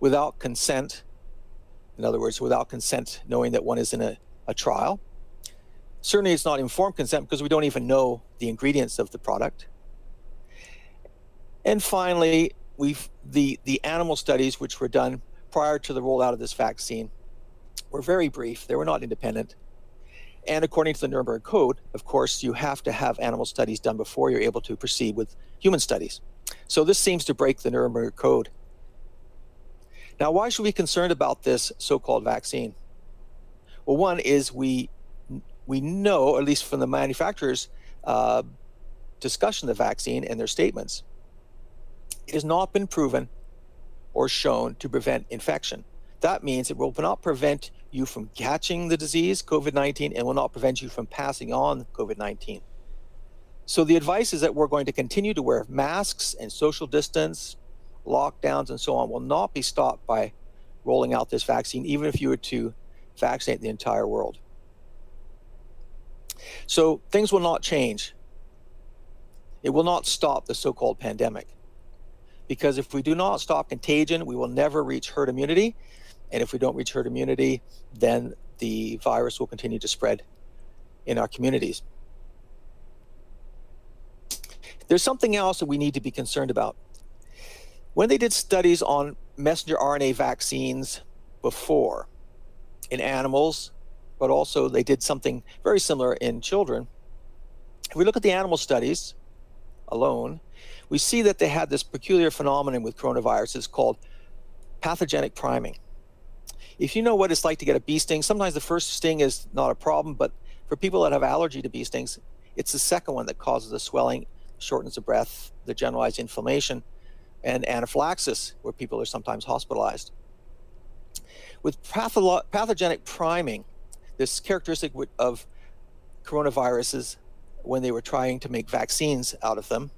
without consent. In other words, without consent, knowing that one is in a, a trial. Certainly, it's not informed consent because we don't even know the ingredients of the product. And finally, we've the the animal studies which were done prior to the rollout of this vaccine were very brief. They were not independent. And according to the Nuremberg Code, of course, you have to have animal studies done before you're able to proceed with human studies. So this seems to break the Nuremberg Code. Now, why should we be concerned about this so-called vaccine? Well, one is we we know, at least from the manufacturers' uh, discussion of the vaccine and their statements, it has not been proven or shown to prevent infection. That means it will not prevent you from catching the disease, COVID 19, and will not prevent you from passing on COVID 19. So the advice is that we're going to continue to wear masks and social distance, lockdowns and so on will not be stopped by rolling out this vaccine, even if you were to vaccinate the entire world. So things will not change. It will not stop the so called pandemic. Because if we do not stop contagion, we will never reach herd immunity. And if we don't reach herd immunity, then the virus will continue to spread in our communities. There's something else that we need to be concerned about. When they did studies on messenger RNA vaccines before in animals, but also they did something very similar in children. If we look at the animal studies alone, we see that they had this peculiar phenomenon with coronaviruses called pathogenic priming. If you know what it's like to get a bee sting, sometimes the first sting is not a problem, but for people that have allergy to bee stings, it's the second one that causes the swelling, shortness of breath, the generalized inflammation, and anaphylaxis, where people are sometimes hospitalized. With patholo- pathogenic priming, this characteristic of coronaviruses when they were trying to make vaccines out of them,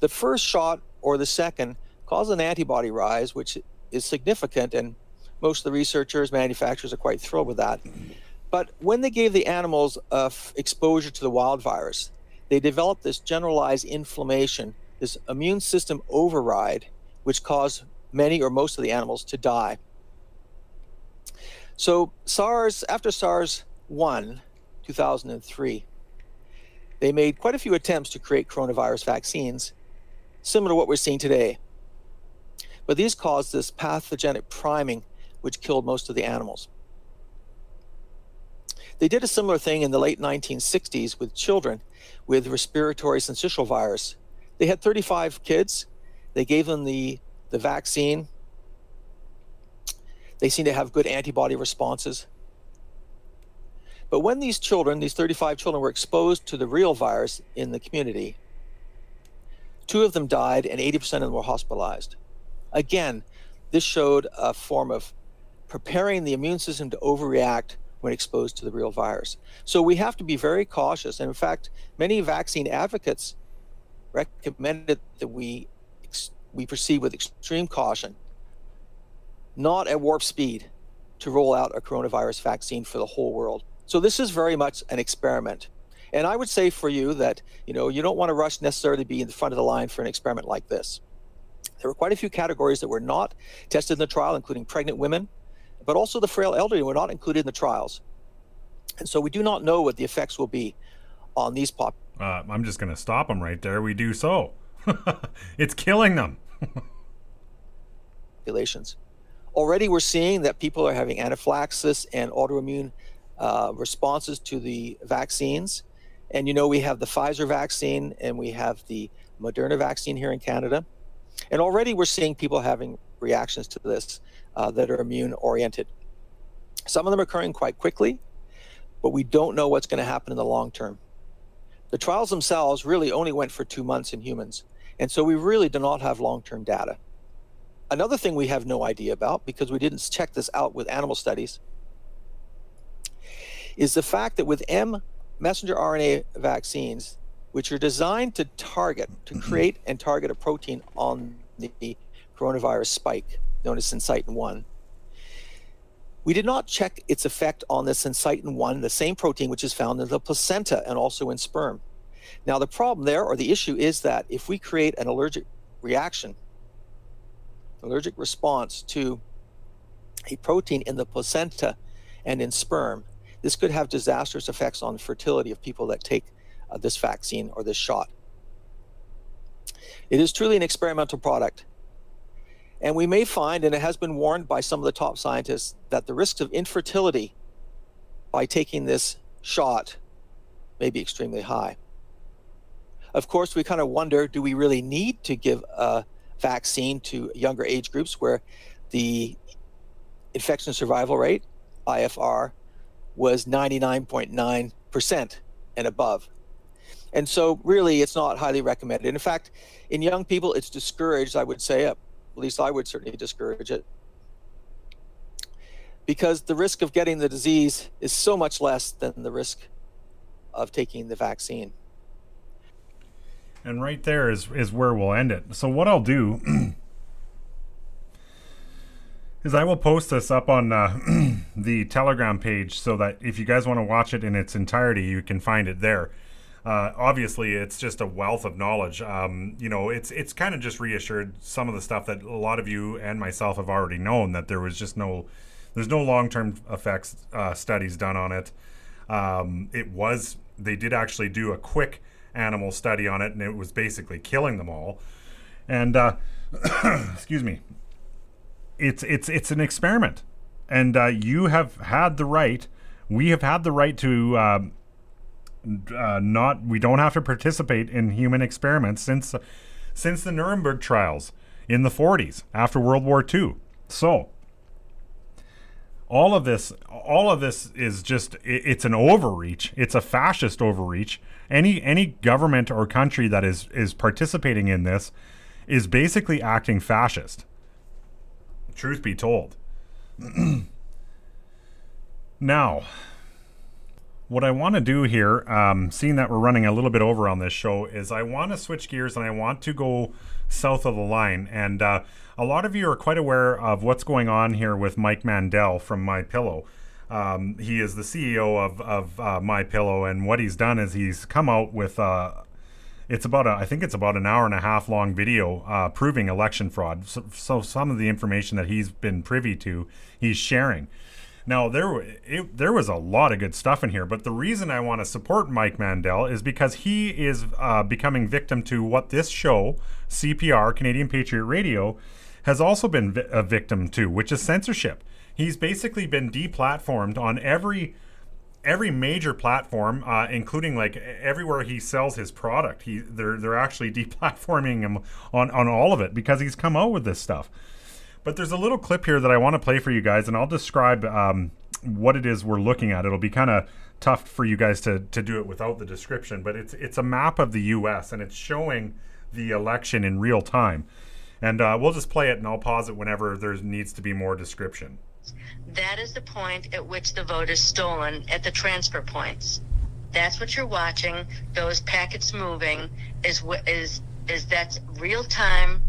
the first shot or the second caused an antibody rise, which is significant, and most of the researchers, manufacturers are quite thrilled with that. But when they gave the animals uh, exposure to the wild virus, they developed this generalized inflammation this immune system override, which caused many or most of the animals to die. So, SARS, after SARS 1, 2003, they made quite a few attempts to create coronavirus vaccines, similar to what we're seeing today. But these caused this pathogenic priming, which killed most of the animals. They did a similar thing in the late 1960s with children with respiratory syncytial virus, they had 35 kids. They gave them the, the vaccine. They seem to have good antibody responses. But when these children, these 35 children, were exposed to the real virus in the community, two of them died and 80% of them were hospitalized. Again, this showed a form of preparing the immune system to overreact when exposed to the real virus. So we have to be very cautious. And in fact, many vaccine advocates recommended that we we proceed with extreme caution, not at warp speed, to roll out a coronavirus vaccine for the whole world. So this is very much an experiment. And I would say for you that you know you don't want to rush necessarily to be in the front of the line for an experiment like this. There were quite a few categories that were not tested in the trial, including pregnant women, but also the frail elderly were not included in the trials. And so we do not know what the effects will be on these pop. Uh, I'm just going to stop them right there. We do so. it's killing them. populations. Already, we're seeing that people are having anaphylaxis and autoimmune uh, responses to the vaccines. And you know, we have the Pfizer vaccine and we have the Moderna vaccine here in Canada. And already we're seeing people having reactions to this uh, that are immune oriented. Some of them are occurring quite quickly, but we don't know what's going to happen in the long term. The trials themselves really only went for two months in humans. And so we really do not have long term data. Another thing we have no idea about, because we didn't check this out with animal studies, is the fact that with M messenger RNA vaccines, which are designed to target, to create and target a protein on the coronavirus spike as syncytin 1. We did not check its effect on the syncytin 1, the same protein which is found in the placenta and also in sperm. Now, the problem there, or the issue, is that if we create an allergic reaction, allergic response to a protein in the placenta and in sperm, this could have disastrous effects on fertility of people that take uh, this vaccine or this shot. It is truly an experimental product. And we may find, and it has been warned by some of the top scientists, that the risks of infertility by taking this shot may be extremely high. Of course, we kind of wonder do we really need to give a vaccine to younger age groups where the infection survival rate, IFR, was 99.9% and above. And so, really, it's not highly recommended. In fact, in young people, it's discouraged, I would say, at least I would certainly discourage it, because the risk of getting the disease is so much less than the risk of taking the vaccine. And right there is, is where we'll end it. So, what I'll do is I will post this up on uh, the Telegram page so that if you guys want to watch it in its entirety, you can find it there. Uh, obviously, it's just a wealth of knowledge. Um, you know, it's it's kind of just reassured some of the stuff that a lot of you and myself have already known that there was just no, there's no long term effects uh, studies done on it. Um, it was they did actually do a quick animal study on it, and it was basically killing them all. And uh, excuse me, it's it's it's an experiment, and uh, you have had the right. We have had the right to uh, uh, not. We don't have to participate in human experiments since since the Nuremberg trials in the 40s after World War II. So all of this all of this is just it's an overreach it's a fascist overreach any any government or country that is is participating in this is basically acting fascist Truth be told. now, what I want to do here, um, seeing that we're running a little bit over on this show, is I want to switch gears and I want to go south of the line. And uh, a lot of you are quite aware of what's going on here with Mike Lindell from My Pillow. Um, he is the CEO of, of uh, My Pillow, and what he's done is he's come out with uh, it's about a, I think it's about an hour and a half long video uh, proving election fraud. So, so, some of the information that he's been privy to, he's sharing. Now there it, there was a lot of good stuff in here, but the reason I want to support Mike Lindell is because he is uh, becoming victim to what this show, CPR Canadian Patriot Radio, has also been vi- a victim to, which is censorship. He's basically been deplatformed on every every major platform, uh, including like everywhere he sells his product, he they're they're actually deplatforming him on on all of it because he's come out with this stuff. But there's a little clip here that I want to play for you guys, and I'll describe um, what it is we're looking at. It'll be kind of tough for you guys to to do it without the description, but it's it's a map of the U.S. and it's showing the election in real time. And uh, we'll just play it, and I'll pause it whenever there needs to be more description. That is the point at which the vote is stolen at the transfer points. That's what you're watching. Those packets moving is what is is that's real time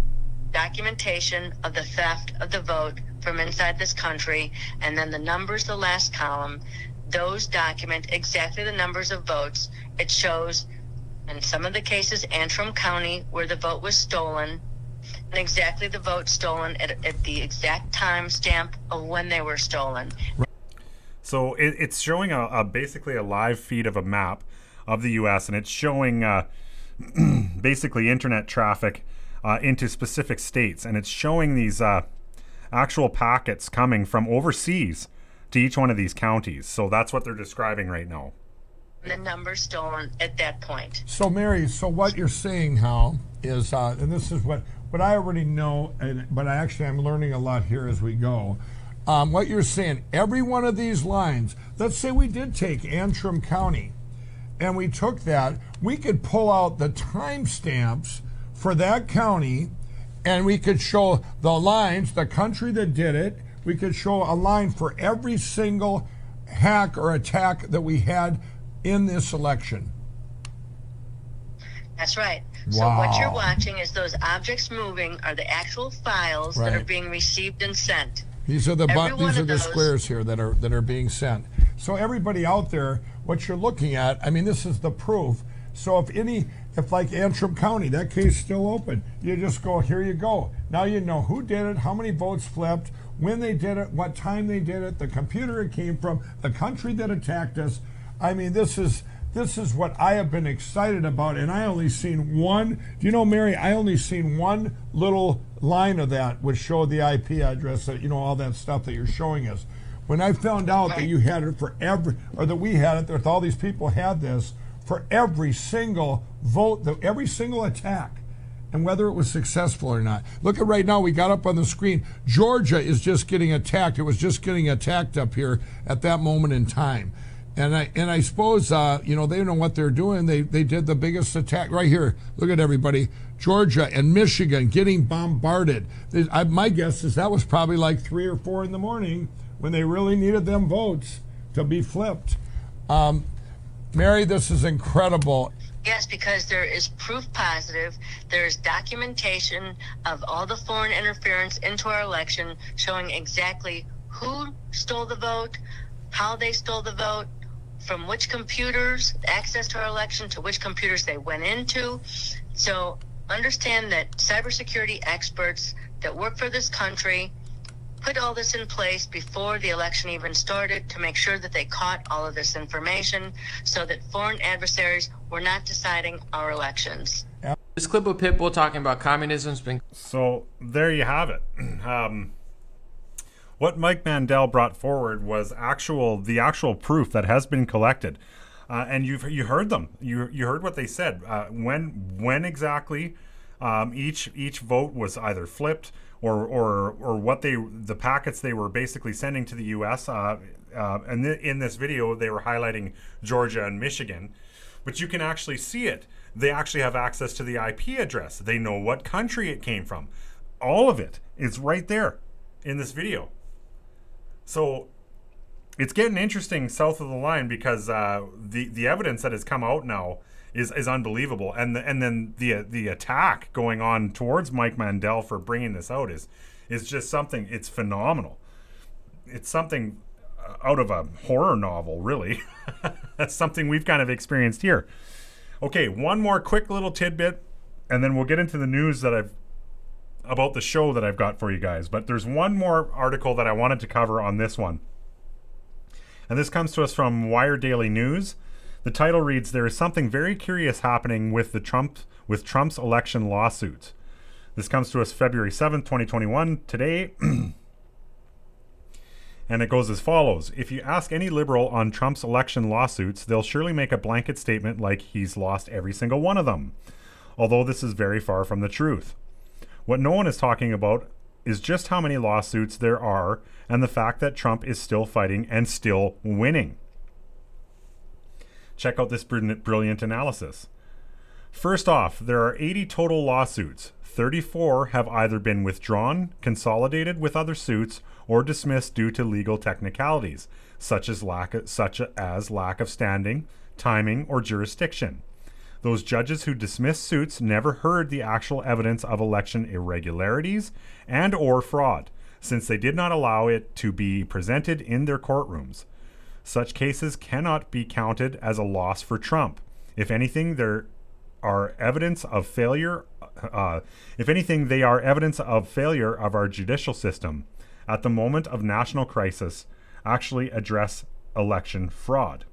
documentation of the theft of the vote from inside this country, and then the numbers, the last column, those document exactly the numbers of votes. It shows in some of the cases Antrim County where the vote was stolen and exactly the votes stolen at, at the exact time stamp of when they were stolen. So it, it's showing a, a, basically a live feed of a map of the U.S. and it's showing uh, basically internet traffic uh, into specific states, and it's showing these uh, actual packets coming from overseas to each one of these counties. So that's what they're describing right now. The number stolen at that point. So Mary, so what you're saying, Hal, is, uh, and this is what what I already know, and, but I actually I'm learning a lot here as we go. Um, what you're saying, every one of these lines, let's say we did take Antrim County and we took that, we could pull out the timestamps for that county and we could show the lines, the country that did it. We could show a line for every single hack or attack that we had in this election. That's right. Wow. So what you're watching is those objects moving are the actual files right. that are being received and sent. These are the bu- these are the squares here that are that are being sent. So everybody out there, what you're looking at, I mean, this is the proof. So if any, if like Antrim County, that case still open, you just go, here you go. Now you know who did it, how many votes flipped, when they did it, what time they did it, the computer it came from, the country that attacked us. I mean, this is this is what I have been excited about, and I only seen one. Do you know, Mary? I only seen one little line of that, which showed the IP address, that you know all that stuff that you're showing us. When I found out that you had it for every, or that we had it, that all these people had this for every single vote, every single attack, and whether it was successful or not. Look at right now, we got up on the screen. Georgia is just getting attacked. It was just getting attacked up here at that moment in time. And I and I suppose uh, you know they know what they're doing. They they did the biggest attack right here. Look at everybody. Georgia and Michigan getting bombarded. I, my guess is that was probably like three or four in the morning when they really needed them votes to be flipped. Um, Mary, this is incredible. Yes, because there is proof positive. There's documentation of all the foreign interference into our election showing exactly who stole the vote, how they stole the vote, from which computers, access to our election, to which computers they went into. So understand that cybersecurity experts that work for this country put all this in place before the election even started to make sure that they caught all of this information so that foreign adversaries were not deciding our elections. This clip of Pitbull talking about communism's been. So there you have it. Um, what Mike Lindell brought forward was actual the actual proof that has been collected, uh, and you've you heard them. You you heard what they said. Uh, when when exactly um, each each vote was either flipped or or or what they the packets they were basically sending to the U.S. Uh, uh, and th- in this video they were highlighting Georgia and Michigan, but you can actually see it. They actually have access to the IP address. They know what country it came from. All of it is right there in this video. So it's getting interesting south of the line because uh, the the evidence that has come out now is is unbelievable, and the, and then the the attack going on towards Mike Lindell for bringing this out is is just something. It's phenomenal. It's something out of a horror novel, really. That's something we've kind of experienced here. Okay, one more quick little tidbit, and then we'll get into the news that I've about the show that I've got for you guys, but there's one more article that I wanted to cover on this one. And this comes to us from Wire Daily News. The title reads There is something very curious happening with the Trump with Trump's election lawsuits. This comes to us February 7th, 2021, today. and it goes as follows If you ask any liberal on Trump's election lawsuits, they'll surely make a blanket statement like he's lost every single one of them. Although this is very far from the truth. What no one is talking about is just how many lawsuits there are and the fact that Trump is still fighting and still winning. Check out this brilliant analysis. First off, there are 80 total lawsuits. 34 have either been withdrawn, consolidated with other suits, or dismissed due to legal technicalities, such as lack of, such as lack of standing, timing, or jurisdiction. Those judges who dismissed suits never heard the actual evidence of election irregularities and or fraud, since they did not allow it to be presented in their courtrooms. Such cases cannot be counted as a loss for Trump. If anything, there are evidence of failure. Uh, if anything, they are evidence of failure of our judicial system at the moment of national crisis actually address election fraud.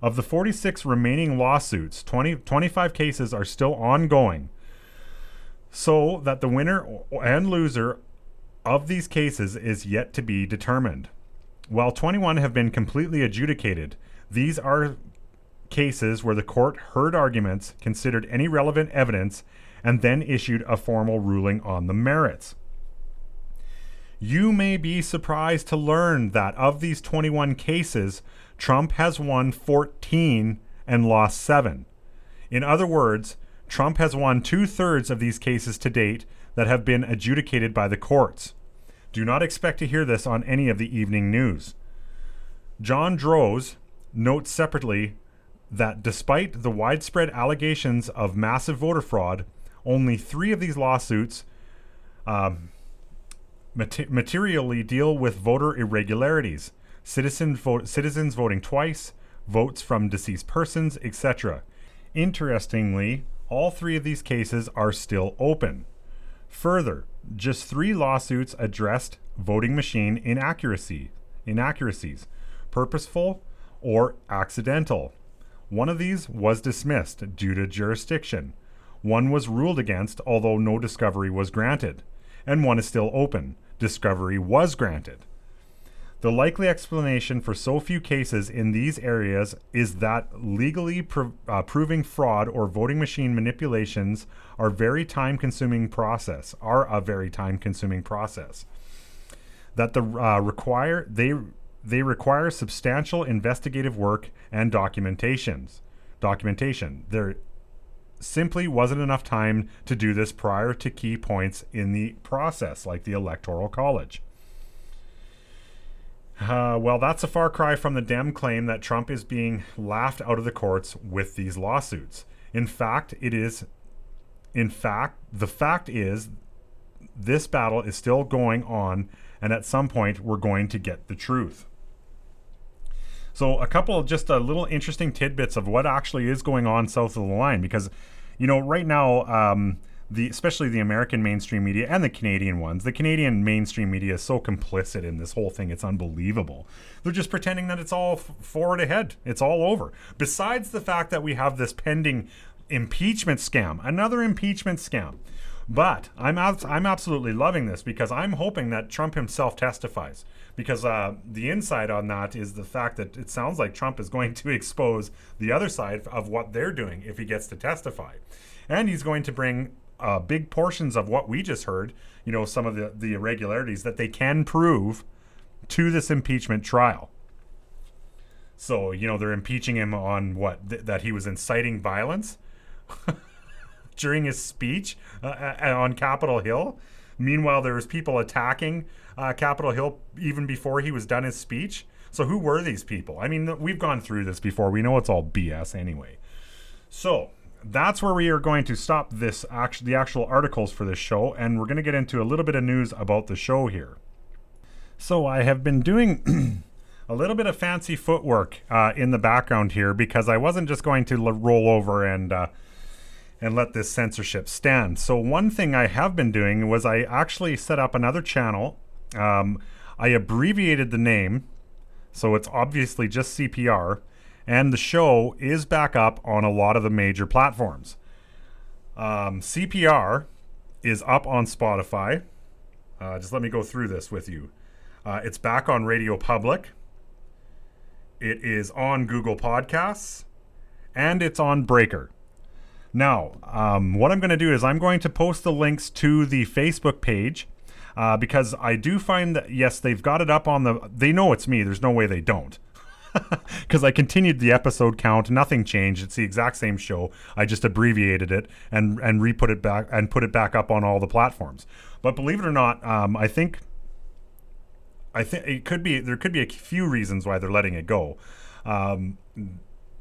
Of the 46 remaining lawsuits, 20, 25 cases are still ongoing, so that the winner and loser of these cases is yet to be determined. While 21 have been completely adjudicated, these are cases where the court heard arguments, considered any relevant evidence, and then issued a formal ruling on the merits. You may be surprised to learn that of these 21 cases, Trump has won 14 and lost 7. In other words, Trump has won two thirds of these cases to date that have been adjudicated by the courts. Do not expect to hear this on any of the evening news. John Droz notes separately that despite the widespread allegations of massive voter fraud, only three of these lawsuits um, materially deal with voter irregularities, citizen citizens voting twice, votes from deceased persons, etc. Interestingly, all three of these cases are still open. Further, just three lawsuits addressed voting machine inaccuracy, inaccuracies, purposeful or accidental. One of these was dismissed due to jurisdiction. One was ruled against, although no discovery was granted, and one is still open. Discovery was granted. The likely explanation for so few cases in these areas is that legally uh, proving fraud or voting machine manipulations are very time-consuming process. Are a very time-consuming process. That the uh, require they they require substantial investigative work and documentations. Documentation. There simply wasn't enough time to do this prior to key points in the process, like the Electoral College. Uh, well, that's a far cry from the Dem claim that Trump is being laughed out of the courts with these lawsuits. In fact, it is. In fact, the fact is, this battle is still going on, and at some point, we're going to get the truth. So, a couple of just a little interesting tidbits of what actually is going on south of the line, because, you know, right now, um, the especially the American mainstream media and the Canadian ones. The Canadian mainstream media is so complicit in this whole thing; it's unbelievable. They're just pretending that it's all forward ahead. It's all over. Besides the fact that we have this pending impeachment scam, another impeachment scam. But I'm I'm absolutely loving this because I'm hoping that Trump himself testifies. Because uh, the insight on that is the fact that it sounds like Trump is going to expose the other side of what they're doing if he gets to testify, and he's going to bring uh, big portions of what we just heard, you know, some of the, the irregularities that they can prove to this impeachment trial. So, you know, they're impeaching him on what? Th- that he was inciting violence during his speech uh, on Capitol Hill. Meanwhile, there was people attacking uh, Capitol Hill even before he was done his speech. So, who were these people? I mean, we've gone through this before. We know it's all BS anyway. So, that's where we are going to stop this act- the actual articles for this show and we're going to get into a little bit of news about the show here. So i have been doing a little bit of fancy footwork uh, in the background here because i wasn't just going to l- roll over and uh, and let this censorship stand. So one thing i have been doing was i actually set up another channel. Um, i abbreviated the name so it's obviously just cpr and the show is back up on a lot of the major platforms. Um, CPR is up on Spotify. Uh, just let me go through this with you. Uh, it's back on Radio Public. It is on Google Podcasts, and it's on Breaker. Now, um, what I'm going to do is I'm going to post the links to the Facebook page uh, because I do find that yes, they've got it up on the. They know it's me. There's no way they don't because I continued the episode count. Nothing changed. It's the exact same show. I just abbreviated it and and re-put it back and put it back up on all the platforms. But believe it or not, um, I think I think it could be there could be a few reasons why they're letting it go. Um,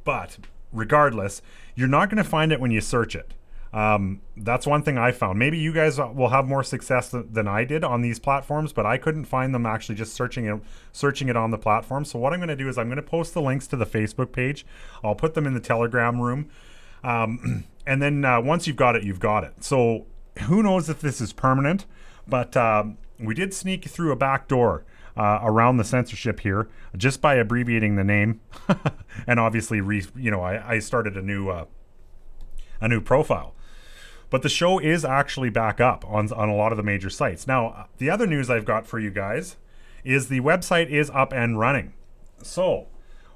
but regardless, you're not going to find it when you search it. Um, that's one thing I found. Maybe you guys will have more success th- than I did on these platforms, but I couldn't find them actually just searching it, searching it on the platform. So what I'm going to do is I'm going to post the links to the Facebook page. I'll put them in the Telegram room. Um, and then uh, once you've got it, you've got it. So who knows if this is permanent? But um, we did sneak through a back door uh, around the censorship here just by abbreviating the name, and obviously, re- you know, I, I started a new uh, a new profile. But the show is actually back up on on a lot of the major sites. Now, the other news I've got for you guys is the website is up and running. So,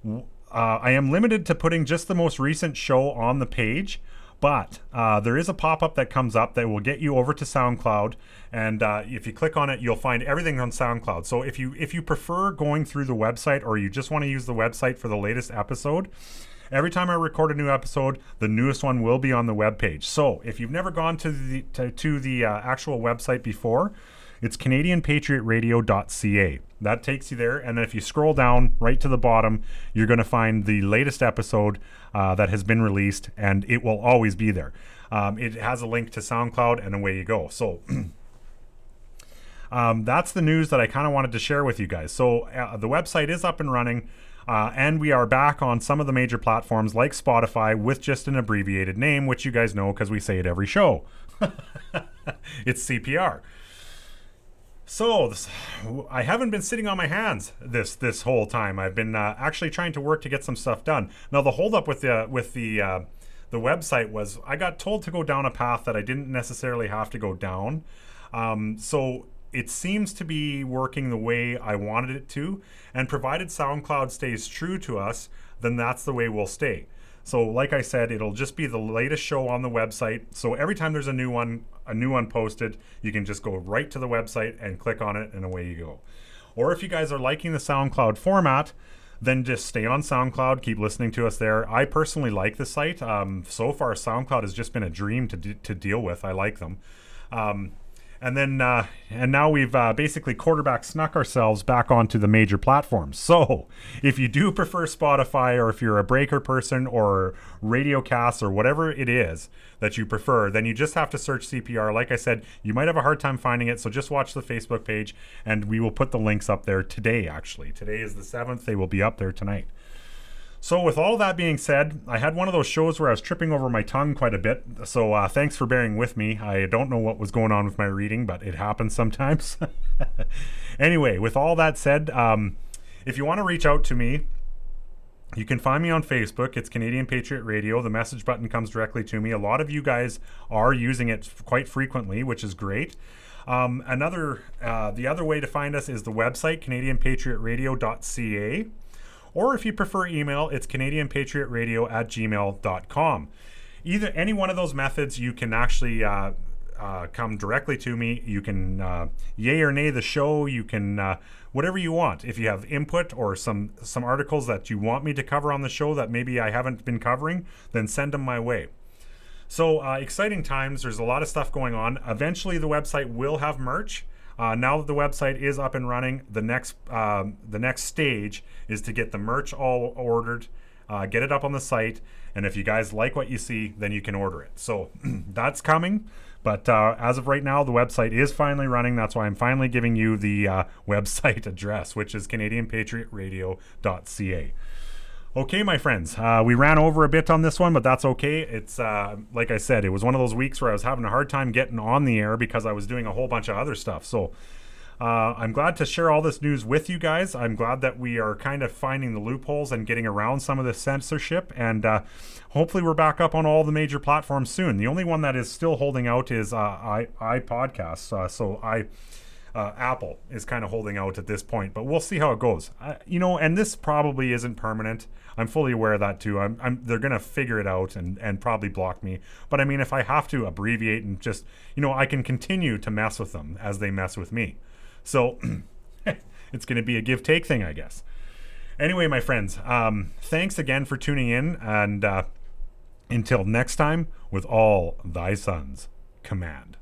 uh, I am limited to putting just the most recent show on the page. But uh, there is a pop up that comes up that will get you over to SoundCloud, and uh, if you click on it, you'll find everything on SoundCloud. So if you if you prefer going through the website or you just want to use the website for the latest episode, every time I record a new episode, the newest one will be on the web page. So if you've never gone to the to, to the uh, actual website before, it's CanadianPatriotRadio.ca. That takes you there, and then if you scroll down right to the bottom, you're going to find the latest episode uh, that has been released, and it will always be there. Um, it has a link to SoundCloud, and away you go. So. um, that's the news that I kind of wanted to share with you guys. So uh, the website is up and running. Uh, and we are back on some of the major platforms like Spotify with just an abbreviated name, which you guys know because we say it every show. it's CPR. So this, I haven't been sitting on my hands this this whole time. I've been uh, actually trying to work to get some stuff done. Now the holdup with the with the uh, the website was I got told to go down a path that I didn't necessarily have to go down. Um, so it seems to be working the way I wanted it to, and provided SoundCloud stays true to us, then that's the way we'll stay. So, like I said, it'll just be the latest show on the website. So every time there's a new one, a new one posted, you can just go right to the website and click on it, and away you go. Or if you guys are liking the SoundCloud format, then just stay on SoundCloud, keep listening to us there. I personally like the site. Um, so far, SoundCloud has just been a dream to, d- to deal with. I like them. Um, and then uh, and now we've uh, basically quarterback snuck ourselves back onto the major platforms. So if you do prefer Spotify, or if you're a breaker person, or Radiocast, or whatever it is that you prefer, then you just have to search CPR. Like I said, you might have a hard time finding it, so just watch the Facebook page, and we will put the links up there today. Actually, today is the seventh; they will be up there tonight. So, with all that being said, I had one of those shows where I was tripping over my tongue quite a bit. So, uh, thanks for bearing with me. I don't know what was going on with my reading, but it happens sometimes. anyway, with all that said, um, if you want to reach out to me, you can find me on Facebook. It's Canadian Patriot Radio. The message button comes directly to me. A lot of you guys are using it quite frequently, which is great. Um, another, uh, the other way to find us is the website, CanadianPatriotRadio.ca. Or if you prefer email, it's CanadianPatriotRadio at gmail.com. Either any one of those methods, you can actually uh, uh, come directly to me. You can uh, yay or nay the show. You can uh, whatever you want. If you have input or some some articles that you want me to cover on the show that maybe I haven't been covering, then send them my way. So uh, exciting times. There's a lot of stuff going on. Eventually, the website will have merch. Uh, now that the website is up and running, the next um, the next stage is to get the merch all ordered, uh, get it up on the site, and if you guys like what you see, then you can order it. So that's coming. But uh, as of right now, the website is finally running. That's why I'm finally giving you the uh, website address, which is CanadianPatriotRadio.ca. Okay, my friends, uh, we ran over a bit on this one, but that's okay. It's uh, like I said, it was one of those weeks where I was having a hard time getting on the air because I was doing a whole bunch of other stuff. So uh, I'm glad to share all this news with you guys. I'm glad that we are kind of finding the loopholes and getting around some of the censorship, and uh, hopefully we're back up on all the major platforms soon. The only one that is still holding out is uh, i iPodcasts. Uh, so I uh, Apple is kind of holding out at this point, but we'll see how it goes. Uh, you know, and this probably isn't permanent. I'm fully aware of that too. I'm, I'm they're gonna figure it out and and probably block me. But I mean, if I have to abbreviate and just you know, I can continue to mess with them as they mess with me. So it's gonna be a give take thing, I guess. Anyway, my friends, um, thanks again for tuning in, and uh, until next time, with all thy sons, command.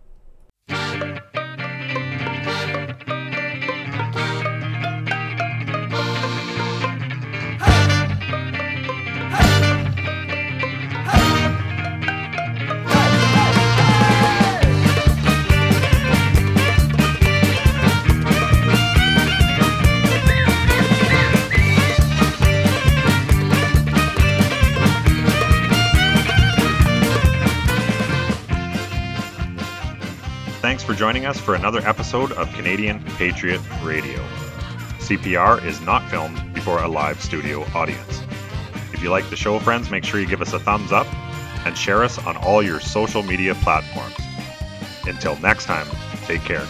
Thanks for joining us for another episode of Canadian Patriot Radio. CPR is not filmed before a live studio audience. If you like the show, friends, make sure you give us a thumbs up and share us on all your social media platforms. Until next time, take care.